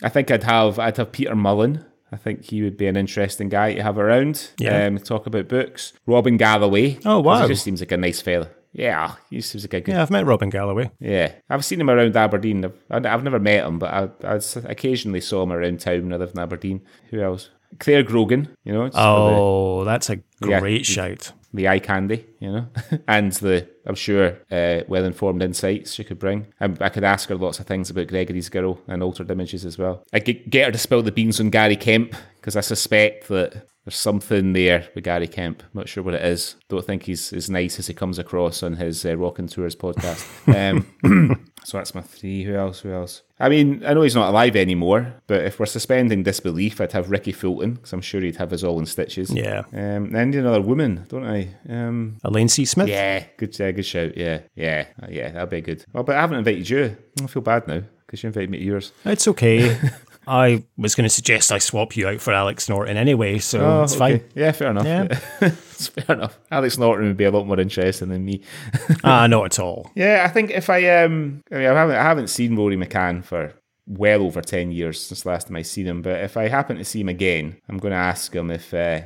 I think I'd have I'd have Peter Mullan. I think he would be an interesting guy to have around. Yeah. Um, talk about books. Robin Galloway. Oh wow. He just seems like a nice fella. Yeah, he seems like a good Yeah, I've met Robin Galloway. Yeah, I've seen him around Aberdeen. I've, I've never met him, but I occasionally saw him around town when I lived in Aberdeen. Who else? Clare Grogan, you know, Oh, that's a great shout. the, the eye candy, you know, (laughs) and the I'm sure uh, well informed insights she could bring. I, I could ask her lots of things about Gregory's girl and altered images as well. I could get her to spill the beans on Gary Kemp because I suspect that. There's something there with Gary Kemp. Not sure what it is. Don't think he's as nice as he comes across on his uh, Rockonteurs podcast. Um, (coughs) So that's my three. Who else? Who else? I mean, I know he's not alive anymore, but if we're suspending disbelief, I'd have Rikki Fulton because I'm sure he'd have us all in stitches. Yeah. Um, I need another woman, don't I? Um, Elaine C. Smith. yeah, good, uh, good shout. Yeah, yeah, uh, yeah. That'd be good. Well, but I haven't invited you. I feel bad now because you invited me to yours. It's okay. (laughs) I was going to suggest I swap you out for Alex Norton anyway, so it's Oh, okay. fine. Yeah, fair enough. Yeah. (laughs) it's fair enough. Alex Norton would be a lot more interesting than me. (laughs) Ah, not at all. Yeah, I think if I um, I mean, I haven't I haven't seen Rory McCann for well over ten years since last time I seen him. But if I happen to see him again, I'm going to ask him if uh,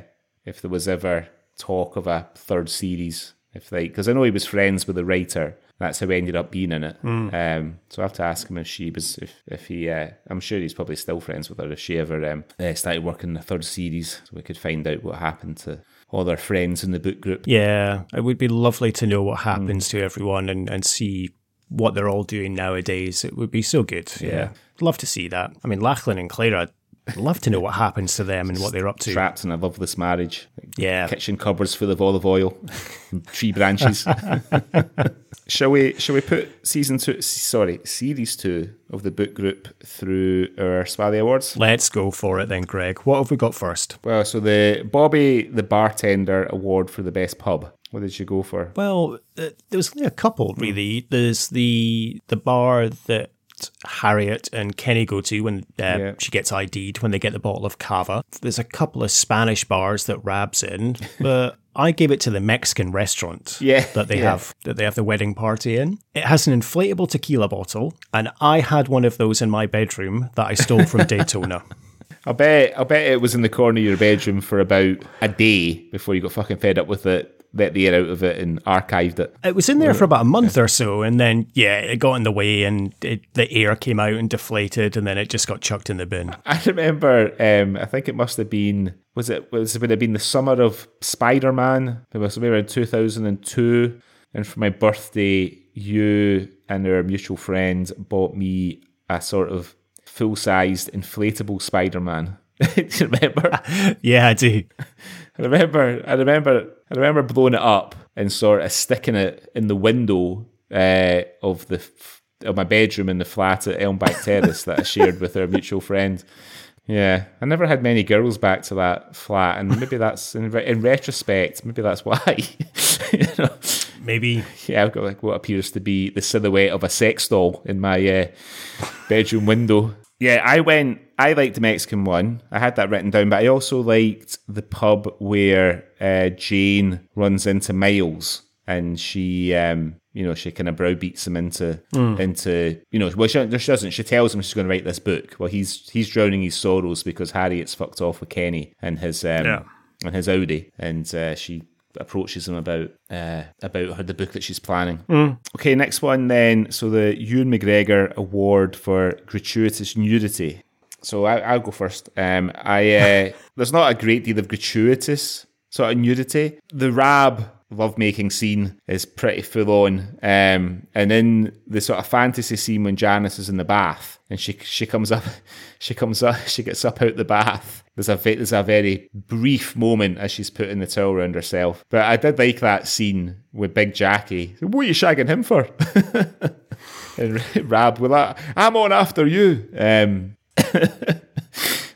if there was ever talk of a third series. If they, because I know he was friends with the writer. That's how he ended up being in it. Um, so I have to ask him if she was, if if he, uh, I'm sure he's probably still friends with her. If she ever um, uh, started working the third series, so we could find out what happened to all their friends in the book group. Yeah, it would be lovely to know what Hmm. happens to everyone and, and see what they're all doing nowadays. It would be so good. Yeah. Love to see that. I mean, Lachlan and Clara, love to know what happens to them and what they're up to. Trapped in a loveless marriage. Yeah. Kitchen cupboards full of olive oil, and tree branches. (laughs) shall we? Shall we put season two? Sorry, series two of the book group through our Smiley Awards? Let's go for it then, Greg. What have we got first? Well, so the Bobby the Bartender Award for the best pub. What did you go for? Well, uh, there was only a couple really. There's the the bar that Harriet and Kenny go to when uh, Yeah. she gets ID'd when they get the bottle of cava. There's a couple of Spanish bars that Rab's in, (laughs) but I gave it to the Mexican restaurant Yeah, that they yeah. have that they have the wedding party in. It has an inflatable tequila bottle, and I had one of those in my bedroom that I stole from (laughs) Daytona. I'll bet. I'll bet it was in the corner of your bedroom for about a day before you got fucking fed up with it, let the air out of it, and archived it. It was in there for about a month or so, and then yeah, it got in the way, and it, the air came out and deflated, and then it just got chucked in the bin. (laughs) I remember. Um, I think it must have been. Was it? Was it would have been the summer of Spider Man? It have been around two thousand and two. And for my birthday, you and our mutual friend bought me a sort of full sized inflatable Spider Man. (laughs) Do you remember? Yeah, I do. (laughs) I remember, I remember, I remember blowing it up and sort of sticking it in the window uh, of the of my bedroom in the flat at Elmbank (laughs) Terrace that I shared with our mutual friend. Yeah, I never had many girls back to that flat, and maybe that's in, re- in retrospect, maybe that's why. you know? Maybe Yeah, I've got like what appears to be the silhouette of a sex doll in my uh, bedroom window. Yeah, I went. I liked the Mexican one. I had that written down, but I also liked the pub where uh, Jane runs into Miles and she, um, you know, she kind of browbeats him into into you know. Well, she, she doesn't. She tells him she's going to write this book. Well, he's he's drowning his sorrows because Harriet's fucked off with Kenny and his um, Yeah. and his Audi, and uh, she approaches him about uh, about her the book that she's planning. Okay, next one then. So the Ewan McGregor Award for gratuitous nudity. So I, I'll go first. Um, I uh, (laughs) there's not a great deal of gratuitous sort of nudity. The Rab lovemaking scene is pretty full on. Um, and in the sort of fantasy scene when Janice is in the bath and she she comes up, (laughs) she comes up, (laughs) she gets up out the bath. There's a there's a very brief moment as she's putting the towel around herself. But I did like that scene with Big Jackie. What are you shagging him for? (laughs) and (laughs) Rab, well, I, I'm on after you. Um, (laughs)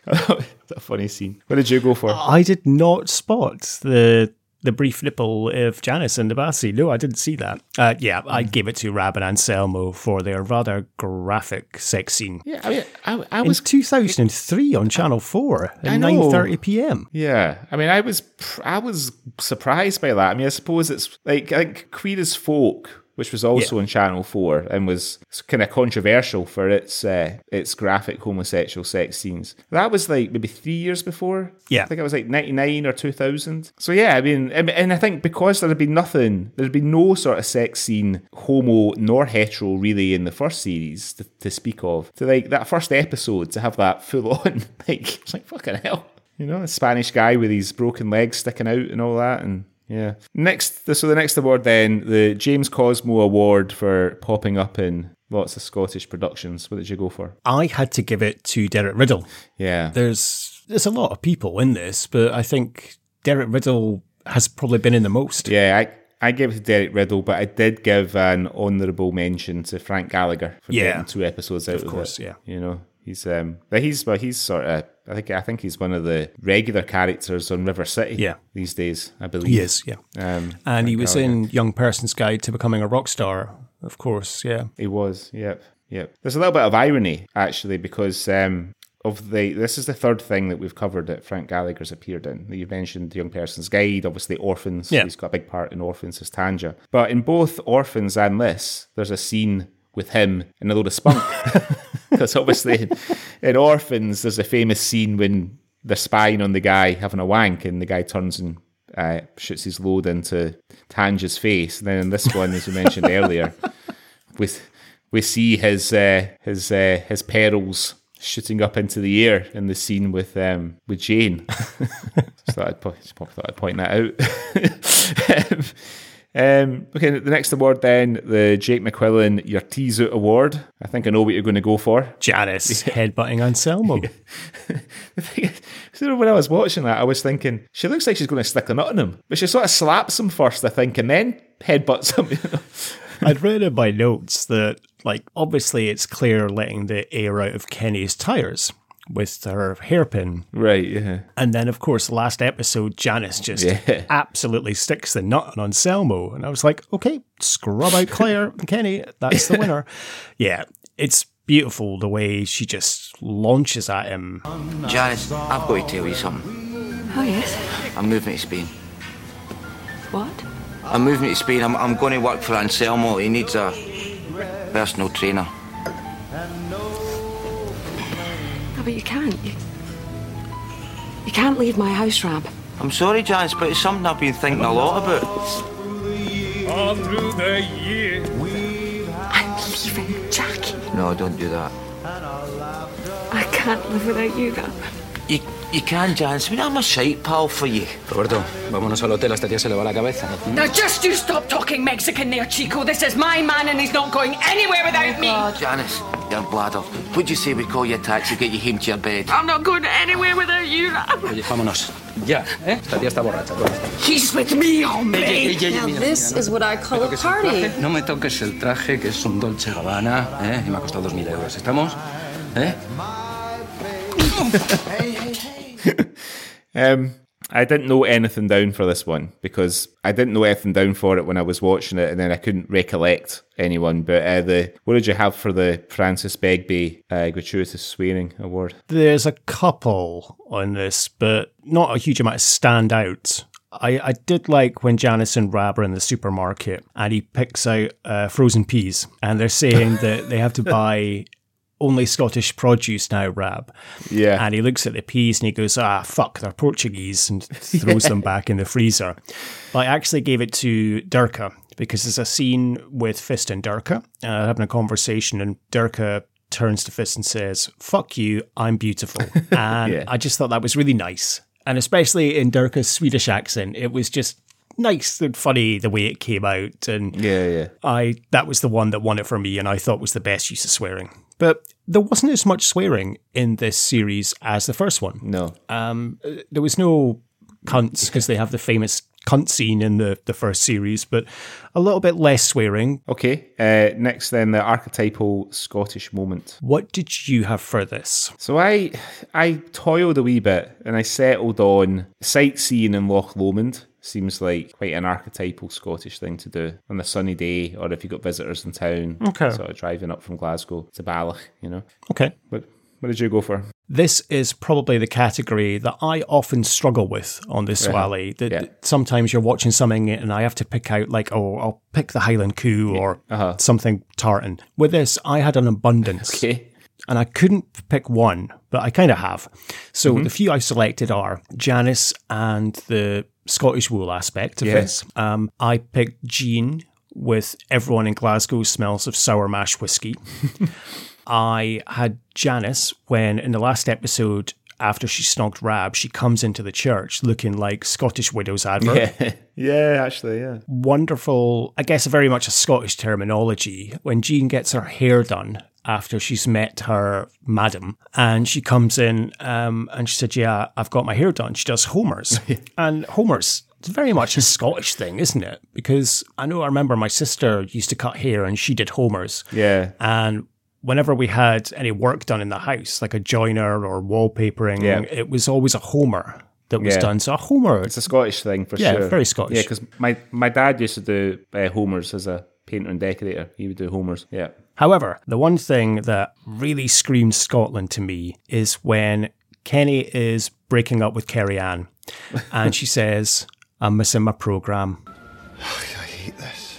a funny scene. What did you go for? I did not spot the the brief nipple of Janice and the Bassi. No, I didn't see that. Uh, yeah, I gave it to Rab and Anselmo for their rather graphic sex scene. Yeah, I mean, I, I In was 2003 on Channel 4 at 9.30 p.m. Yeah, I mean, I was I was surprised by that. I mean, I suppose it's like I think Queer as Folk, which was also on Channel Four and was kind of controversial for its uh, its graphic homosexual sex scenes. That was like maybe three years before. Yeah. I think it was like ninety nine or two thousand. So yeah, I mean, and and I think because there had been nothing, there had been no sort of sex scene, homo nor hetero, really in the first series to, to speak of. To like that first episode to have that full on, (laughs) like it's like fucking hell. You know, a Spanish guy with his broken legs sticking out and all that. And yeah. Next, so the next award then, the James Cosmo Award for popping up in lots of Scottish productions. What did you go for? I had to give it to Derek Riddell. Yeah. There's there's a lot of people in this, but I think Derek Riddell has probably been in the most. Yeah, I, I gave it to Derek Riddell, but I did give an honourable mention to Frank Gallagher for Yeah. getting two episodes out of, course, it. yeah. You know, he's um, but he's but he's sort of I think I think he's one of the regular characters on River City. Yeah. these days I believe He is, yeah. Um, And he was in Young Person's Guide to Becoming a Rock Star, of course, yeah. He was, yep, yep. There's a little bit of irony actually because um, of the this is the third thing that we've covered that Frank Gallagher's appeared in. You mentioned Young Person's Guide, obviously Orphans. Yeah. He's got a big part in Orphans as Tanga. But in both Orphans and this, there's a scene with him and a load of spunk. (laughs) Because obviously in, Orphans, there's a famous scene when they're spying on the guy having a wank and the guy turns and uh, shoots his load into Tanga's face. And then in this one, as you mentioned (laughs) earlier, we we see his uh, his uh, his perils shooting up into the air in the scene with um, with Jane. (laughs) so I'd po- thought I'd point that out. (laughs) Um, Um, okay, the next award then, the Jake McQuillan Your Tease Out Award. I think I know what you're going to go for. Janice (laughs) headbutting Anselmo. (laughs) The thing is, so when I was watching that, I was thinking, she looks like she's going to stick a nut in him. But she sort of slaps him first, I think, and then headbutts him. (laughs) You know? I'd read in my notes that, like, obviously it's clear letting the air out of Kenny's tires with her hairpin. Right, yeah. And then, of course, last episode, Janice just Yeah. absolutely sticks the nut on Anselmo. And I was like, okay, scrub out Clare (laughs) and Kenny. That's the winner. yeah, it's beautiful the way she just launches at him. Janice, I've got to tell you something. Oh, yes. I'm moving to Spain. What? I'm moving to Spain. I'm, I'm going to work for Anselmo. He needs a personal trainer. But you can't. You, you can't leave my house, Rab. I'm sorry, Janice, but it's something I've been thinking a lot about. All through the years. I'm leaving, Jackie. No, don't do that. I can't live without you, Rab. You, you can, Janice. I mean, I'm a shite pal for you. Roberto, vámonos al hotel, a esta tía se le va la cabeza. Now just you stop talking Mexican there, Chico. This is my man and he's not going anywhere without me. Janice, you're bladder. Would you say we call you a taxi, get you home to your bed? I'm not going anywhere without you. Oye, vámonos. Ya, ¿eh? Esta tía está borracha. He's with me, hombre. Now, this is what I call a party. no me toques el traje, que es un Dolce Gabbana, ¿eh? Y me ha costado 2.000 euros. ¿Estamos? ¿Eh? (laughs) Um, I didn't know anything down for this one because I didn't know anything down for it when I was watching it, and then I couldn't recollect anyone. But uh, the what did you have for the Francis Begbie uh, gratuitous swearing award? There's a couple on this, but not a huge amount of standouts. I, I did like when Janice and Rab are in the supermarket and he picks out uh, frozen peas and they're saying that they have to (laughs) buy only Scottish produce now, Rab. Yeah. And he looks at the peas and he goes, ah, fuck, they're Portuguese and (laughs) throws them back in the freezer. But I actually gave it to Dirka because there's a scene with Fist and Dirka uh, having a conversation and Dirka turns to Fist and says, fuck you, I'm beautiful. (laughs) And Yeah. I just thought that was really nice. And especially in Durka's Swedish accent, it was just nice and funny the way it came out. And Yeah, yeah. I that was the one that won it for me and I thought was the best use of swearing. But there wasn't as much swearing in this series as the first one. No. Um, uh, there was no cunts because they have the famous cunt scene in the, the first series, but a little bit less swearing. Okay. Uh, next, then the archetypal Scottish moment. What did you have for this? So I I toiled a wee bit and I settled on sightseeing in Loch Lomond. Seems like quite an archetypal Scottish thing to do on a sunny day, or if you've got visitors in town. Okay. Sort of driving up from Glasgow to Balloch, you know. Okay. What what did you go for? This is probably the category that I often struggle with on this. Swally. That Yeah. sometimes you're watching something and I have to pick out like, oh, I'll pick the Highland Coo or Uh-huh. something tartan. With this, I had an abundance. Okay. and I couldn't pick one, but I kind of have. So Mm-hmm. the few I selected are Janice and the Scottish wool aspect of Yeah. this. Um, I picked Jean with everyone in Glasgow smells of sour mash whiskey. (laughs) I had Janice when in the last episode. After she snogged Rab, she comes into the church looking like Scottish Widows advert Yeah. (laughs) yeah, actually, yeah. wonderful, I guess, very much a Scottish terminology. When Jean gets her hair done after she's met her madam, and she comes in um, and she said, Yeah, I've got my hair done. She does Homer's. (laughs) and Homer's. It's very much a Scottish thing, isn't it? Because I know I remember my sister used to cut hair and she did Homer's. Yeah. And whenever we had any work done in the house, like a joiner or wallpapering, Yeah. it was always a Homer that was Yeah. done. So a Homer, It's a Scottish thing for Yeah, sure. Yeah, very Scottish. Yeah, because my, my dad used to do uh, Homers as a painter and decorator. He would do Homers. Yeah. However, the one thing that really screams Scotland to me is when Kenny is breaking up with Kerry Ann (laughs) and she says, I'm missing my programme. (sighs) I hate this.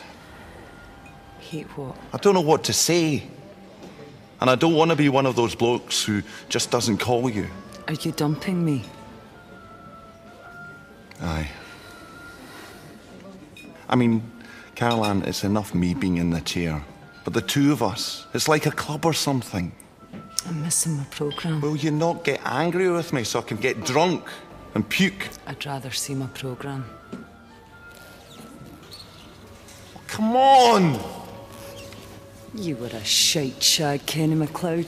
Hate what? I don't know what to say. And I don't want to be one of those blokes who just doesn't call you. Are you dumping me? Aye. I mean, Caroline, it's enough me being in the chair. But the two of us, it's like a club or something. I'm missing my programme. Will you not get angry with me so I can get drunk and puke? I'd rather see my programme. Come on! You were a shite shag, Kenny MacLeod.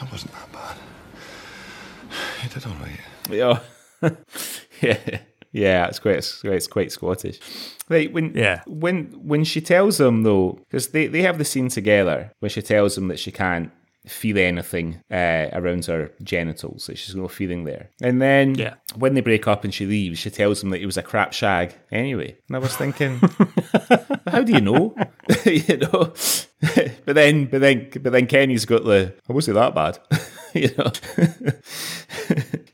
That wasn't that bad. You did all right. Yeah. (laughs) yeah. Yeah, it's quite it's quite, it's quite Scottish. Like when Yeah. when when she tells him though, because they, they have the scene together when she tells him that she can't feel anything uh, around her genitals, that she's no feeling there. And then Yeah. when they break up and she leaves, she tells him that he was a crap shag anyway. And I was thinking, (laughs) how do you know? (laughs) you know. (laughs) but then but then but then Kenny's got the I wasn't that bad. (laughs) you know. (laughs)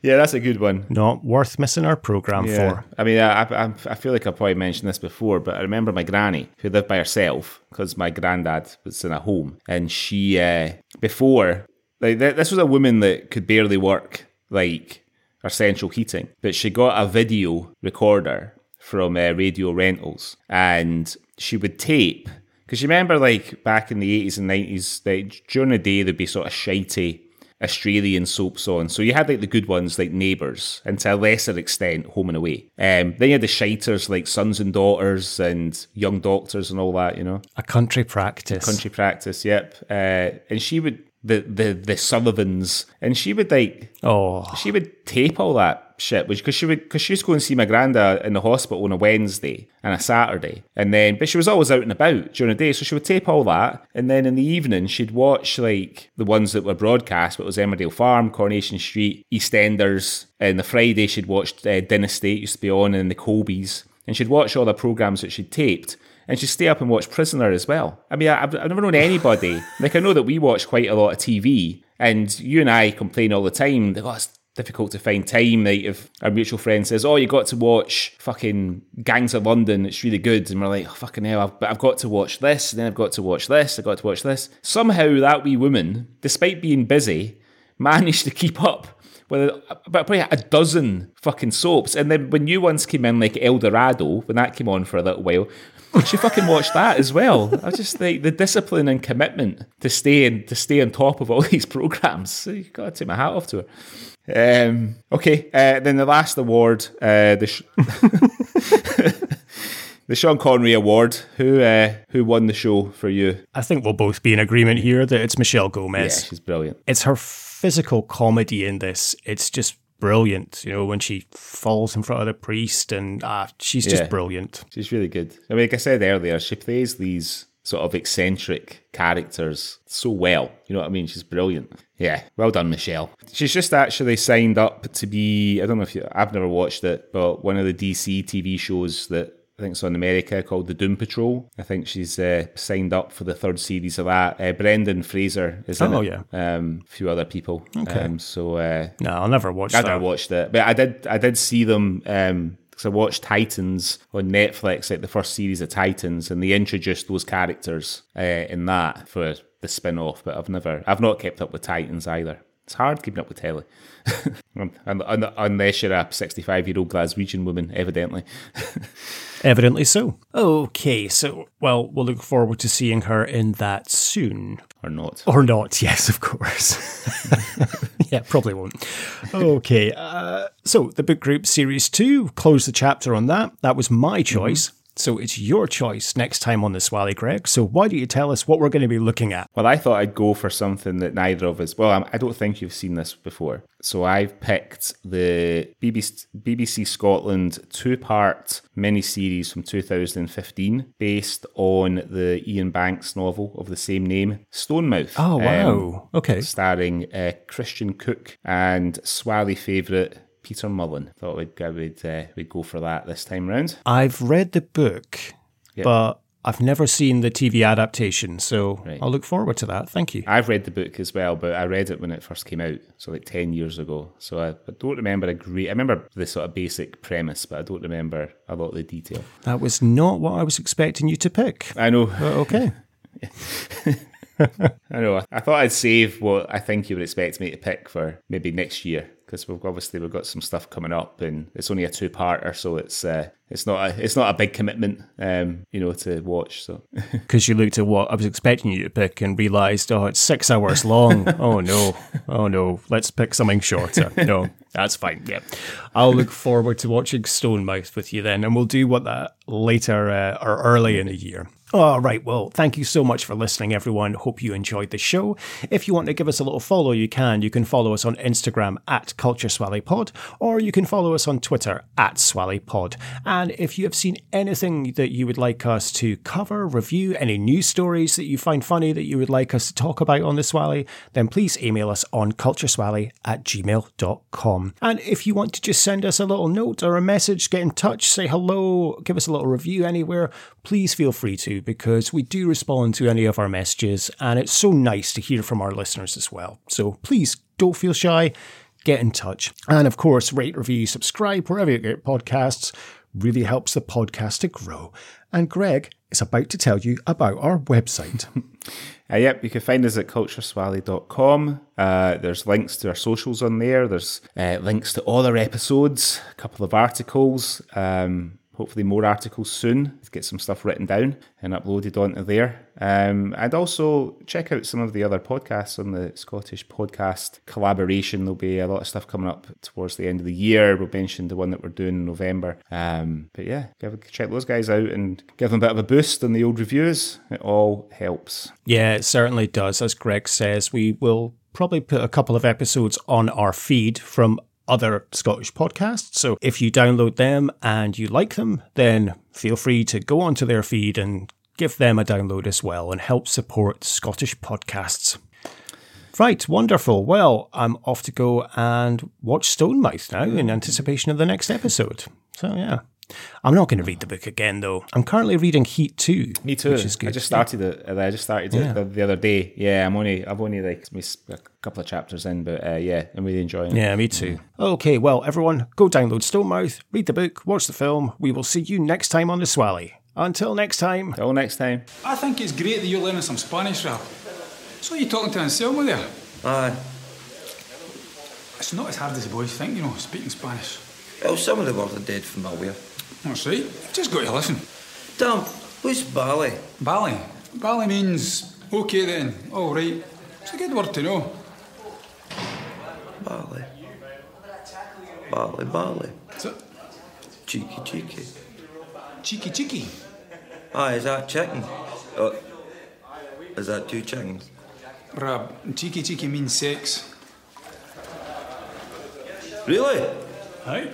yeah, that's a good one. Not worth missing our program for. I mean, I, I, I feel like I've probably mentioned this before, but I remember my granny who lived by herself because my granddad was in a home, and she uh, before like th- this was a woman that could barely work like her central heating, but she got a video recorder from uh, Radio Rentals, and she would tape. Because you remember, like back in the 80s and 90s, like, during the day, there'd be sort of shitey Australian soaps on. So you had like the good ones like Neighbours, and to a lesser extent, Home and Away. Um, then you had the shiters like Sons and Daughters and Young Doctors and all that, you know. A country practice. Country practice, yep. Uh, and she would the the the Sullivans, and she would like Oh, she would tape all that shit, which because she would because she used to go and see my granda in the hospital on a Wednesday and a Saturday, and then but she was always out and about during the day, so she would tape all that, and then in the evening she'd watch like the ones that were broadcast, but it was Emmerdale Farm, Coronation Street, EastEnders, and the Friday she'd watched uh, Dynasty used to be on, and the Colbys, and she'd watch all the programs that she'd taped. And she'd stay up and watch Prisoner as well. I mean, I, I've, I've never known anybody. (laughs) like, I know that we watch quite a lot of TV, and you and I complain all the time that, oh, it's difficult to find time. Like if our mutual friend says, "Oh, you got to watch fucking Gangs of London," it's really good, and we're like, oh, "Fucking hell!" I've, but I've got to watch this, and then I've got to watch this. I've got to watch this. Somehow that wee woman, despite being busy, managed to keep up with about probably a dozen fucking soaps. And then when new ones came in, like Eldorado, when that came on for a little while. She fucking watched that as well. I was just like the discipline and commitment to stay and to stay on top of all (laughs) these programs. So you got to take my hat off to her. Um, okay, uh, then the last award, uh, the sh- (laughs) the Sean Connery Award. Who uh, who won the show for you? I think we'll both be in agreement here that it's Michelle Gomez. Yeah, she's brilliant. It's her physical comedy in this. It's just brilliant. You know, when she falls in front of the priest, and uh, she's just Yeah. brilliant. She's really good. I mean, like I said earlier, she plays these sort of eccentric characters so well. You know what I mean? She's brilliant. Yeah, well done, Michelle. She's just actually signed up to be. I don't know if you. I've never watched it, but one of the DC TV shows that. I think it's on America called the Doom Patrol. I think she's uh, signed up for the third series of that. Uh, Brendan Fraser is in Oh, it. yeah. Um, a few other people. Okay. Um, so uh, No, I'll never watch I that. never watched it, but I did. I did see them because I watched Titans on Netflix, like the first series of Titans, and they introduced those characters uh, in that for the spin off. But I've never, I've not kept up with Titans either. It's hard keeping up with telly, (laughs) unless you're a 65 year old Glaswegian woman, evidently. (laughs) Evidently so. Okay, so, well, we'll look forward to seeing her in that soon. Or not. Or not, (laughs) yes, of course. yeah, probably won't. Okay, uh, so the book group series two, close the chapter on that. That was my choice. So it's your choice next time on the Swally Greg. So why don't you tell us what we're going to be looking at? Well, I thought I'd go for something that neither of us. Well, I'm- don't think you've seen this before. So I've picked the BBC, BBC Scotland two-part miniseries from 2015, based on the Iain Banks novel of the same name, Stonemouth. Oh, wow. Um, Okay. starring uh, Christian Cooke and Swally favourite Peter Mullan. Thought we'd I would uh, we'd go for that this time round. I've read the book, Yep. but I've never seen the TV adaptation. So I'll look forward to that. Thank you. I've read the book as well, but I read it when it first came out, so like 10 years ago. So I, I don't remember a great. I remember the sort of basic premise, but I don't remember a lot of the detail. That was not what I was expecting you to pick. I know. But okay. (laughs) (laughs) I know. I thought I'd save what I think you would expect me to pick for maybe next year. because we've obviously we've got some stuff coming up, and it's only a two-parter, so it's uh, it's not a it's not a big commitment, um, you know, to watch. So (laughs) Because you looked at what I was expecting you to pick and realised, oh, it's six hours long. (laughs) oh no, oh no, let's pick something shorter. No, that's fine. Yeah, I'll look forward to watching Stonemouth with you then, and we'll do what that later uh, or early in the year. All right. Well, thank you so much for listening, everyone. Hope you enjoyed the show. If you want to give us a little follow, you can. You can follow us on Instagram at Culture Swally Pod, or you can follow us on Twitter at Swally Pod. And if you have seen anything that you would like us to cover, review, any news stories that you find funny that you would like us to talk about on the Swally, then please email us on cultureswally at gmail.com. And if you want to just send us a little note or a message, get in touch, say hello, give us a little review anywhere, please feel free to because we do respond to any of our messages and it's so nice to hear from our listeners as well. So please don't feel shy, get in touch. And of course, rate, review, subscribe wherever you get podcasts. Really helps the podcast to grow. And Greg is about to tell you about our website. (laughs) Uh, yep, you can find us at cultureswally.com. Uh, there's links to our socials on there. There's uh, links to all our episodes, a couple of articles, um, hopefully more articles soon. Get some stuff written down and uploaded onto there. Um, and also check out some of the other podcasts on the Scottish podcast collaboration. There'll be a lot of stuff coming up towards the end of the year. We mentioned the one that we're doing in November. Um, but yeah, check those guys out and give them a bit of a boost on the old reviews. It all helps. Yeah, it certainly does. As Greg says, we will probably put a couple of episodes on our feed from other Scottish podcasts. So if you download them and you like them, then feel free to go onto their feed and give them a download as well and help support Scottish podcasts. Right, wonderful. Well, I'm off to go and watch Stonemouth now in anticipation of the next episode. So, yeah. I'm not going to read the book again, though. I'm currently reading Heat 2. Me too. Which is good. I just started it. I just started Yeah. it the, the other day. Yeah, I'm only I've only like mis- a couple of chapters in, but uh, yeah, I'm really enjoying it. Yeah, me too. Okay, well, everyone, go download Stonemouth, read the book, watch the film. We will see you next time on the Swally. Until next time. Until next time. I think it's great that you're learning some Spanish, Ralph. So you talking to Anselmo there? Aye. It's not as hard as the boys think, you know, speaking Spanish. Well, some of the words are dead familiar. That's right. Just got to listen. Damn, who's Bally? Bally. Bally means, okay then, all right. It's a good word to know. Bally. Bally, Bally. What's it? Cheeky, cheeky. Cheeky, cheeky. Aye, is that chicken? Oh, is that two chickens? Rab, cheeky, cheeky means sex. Really? Aye.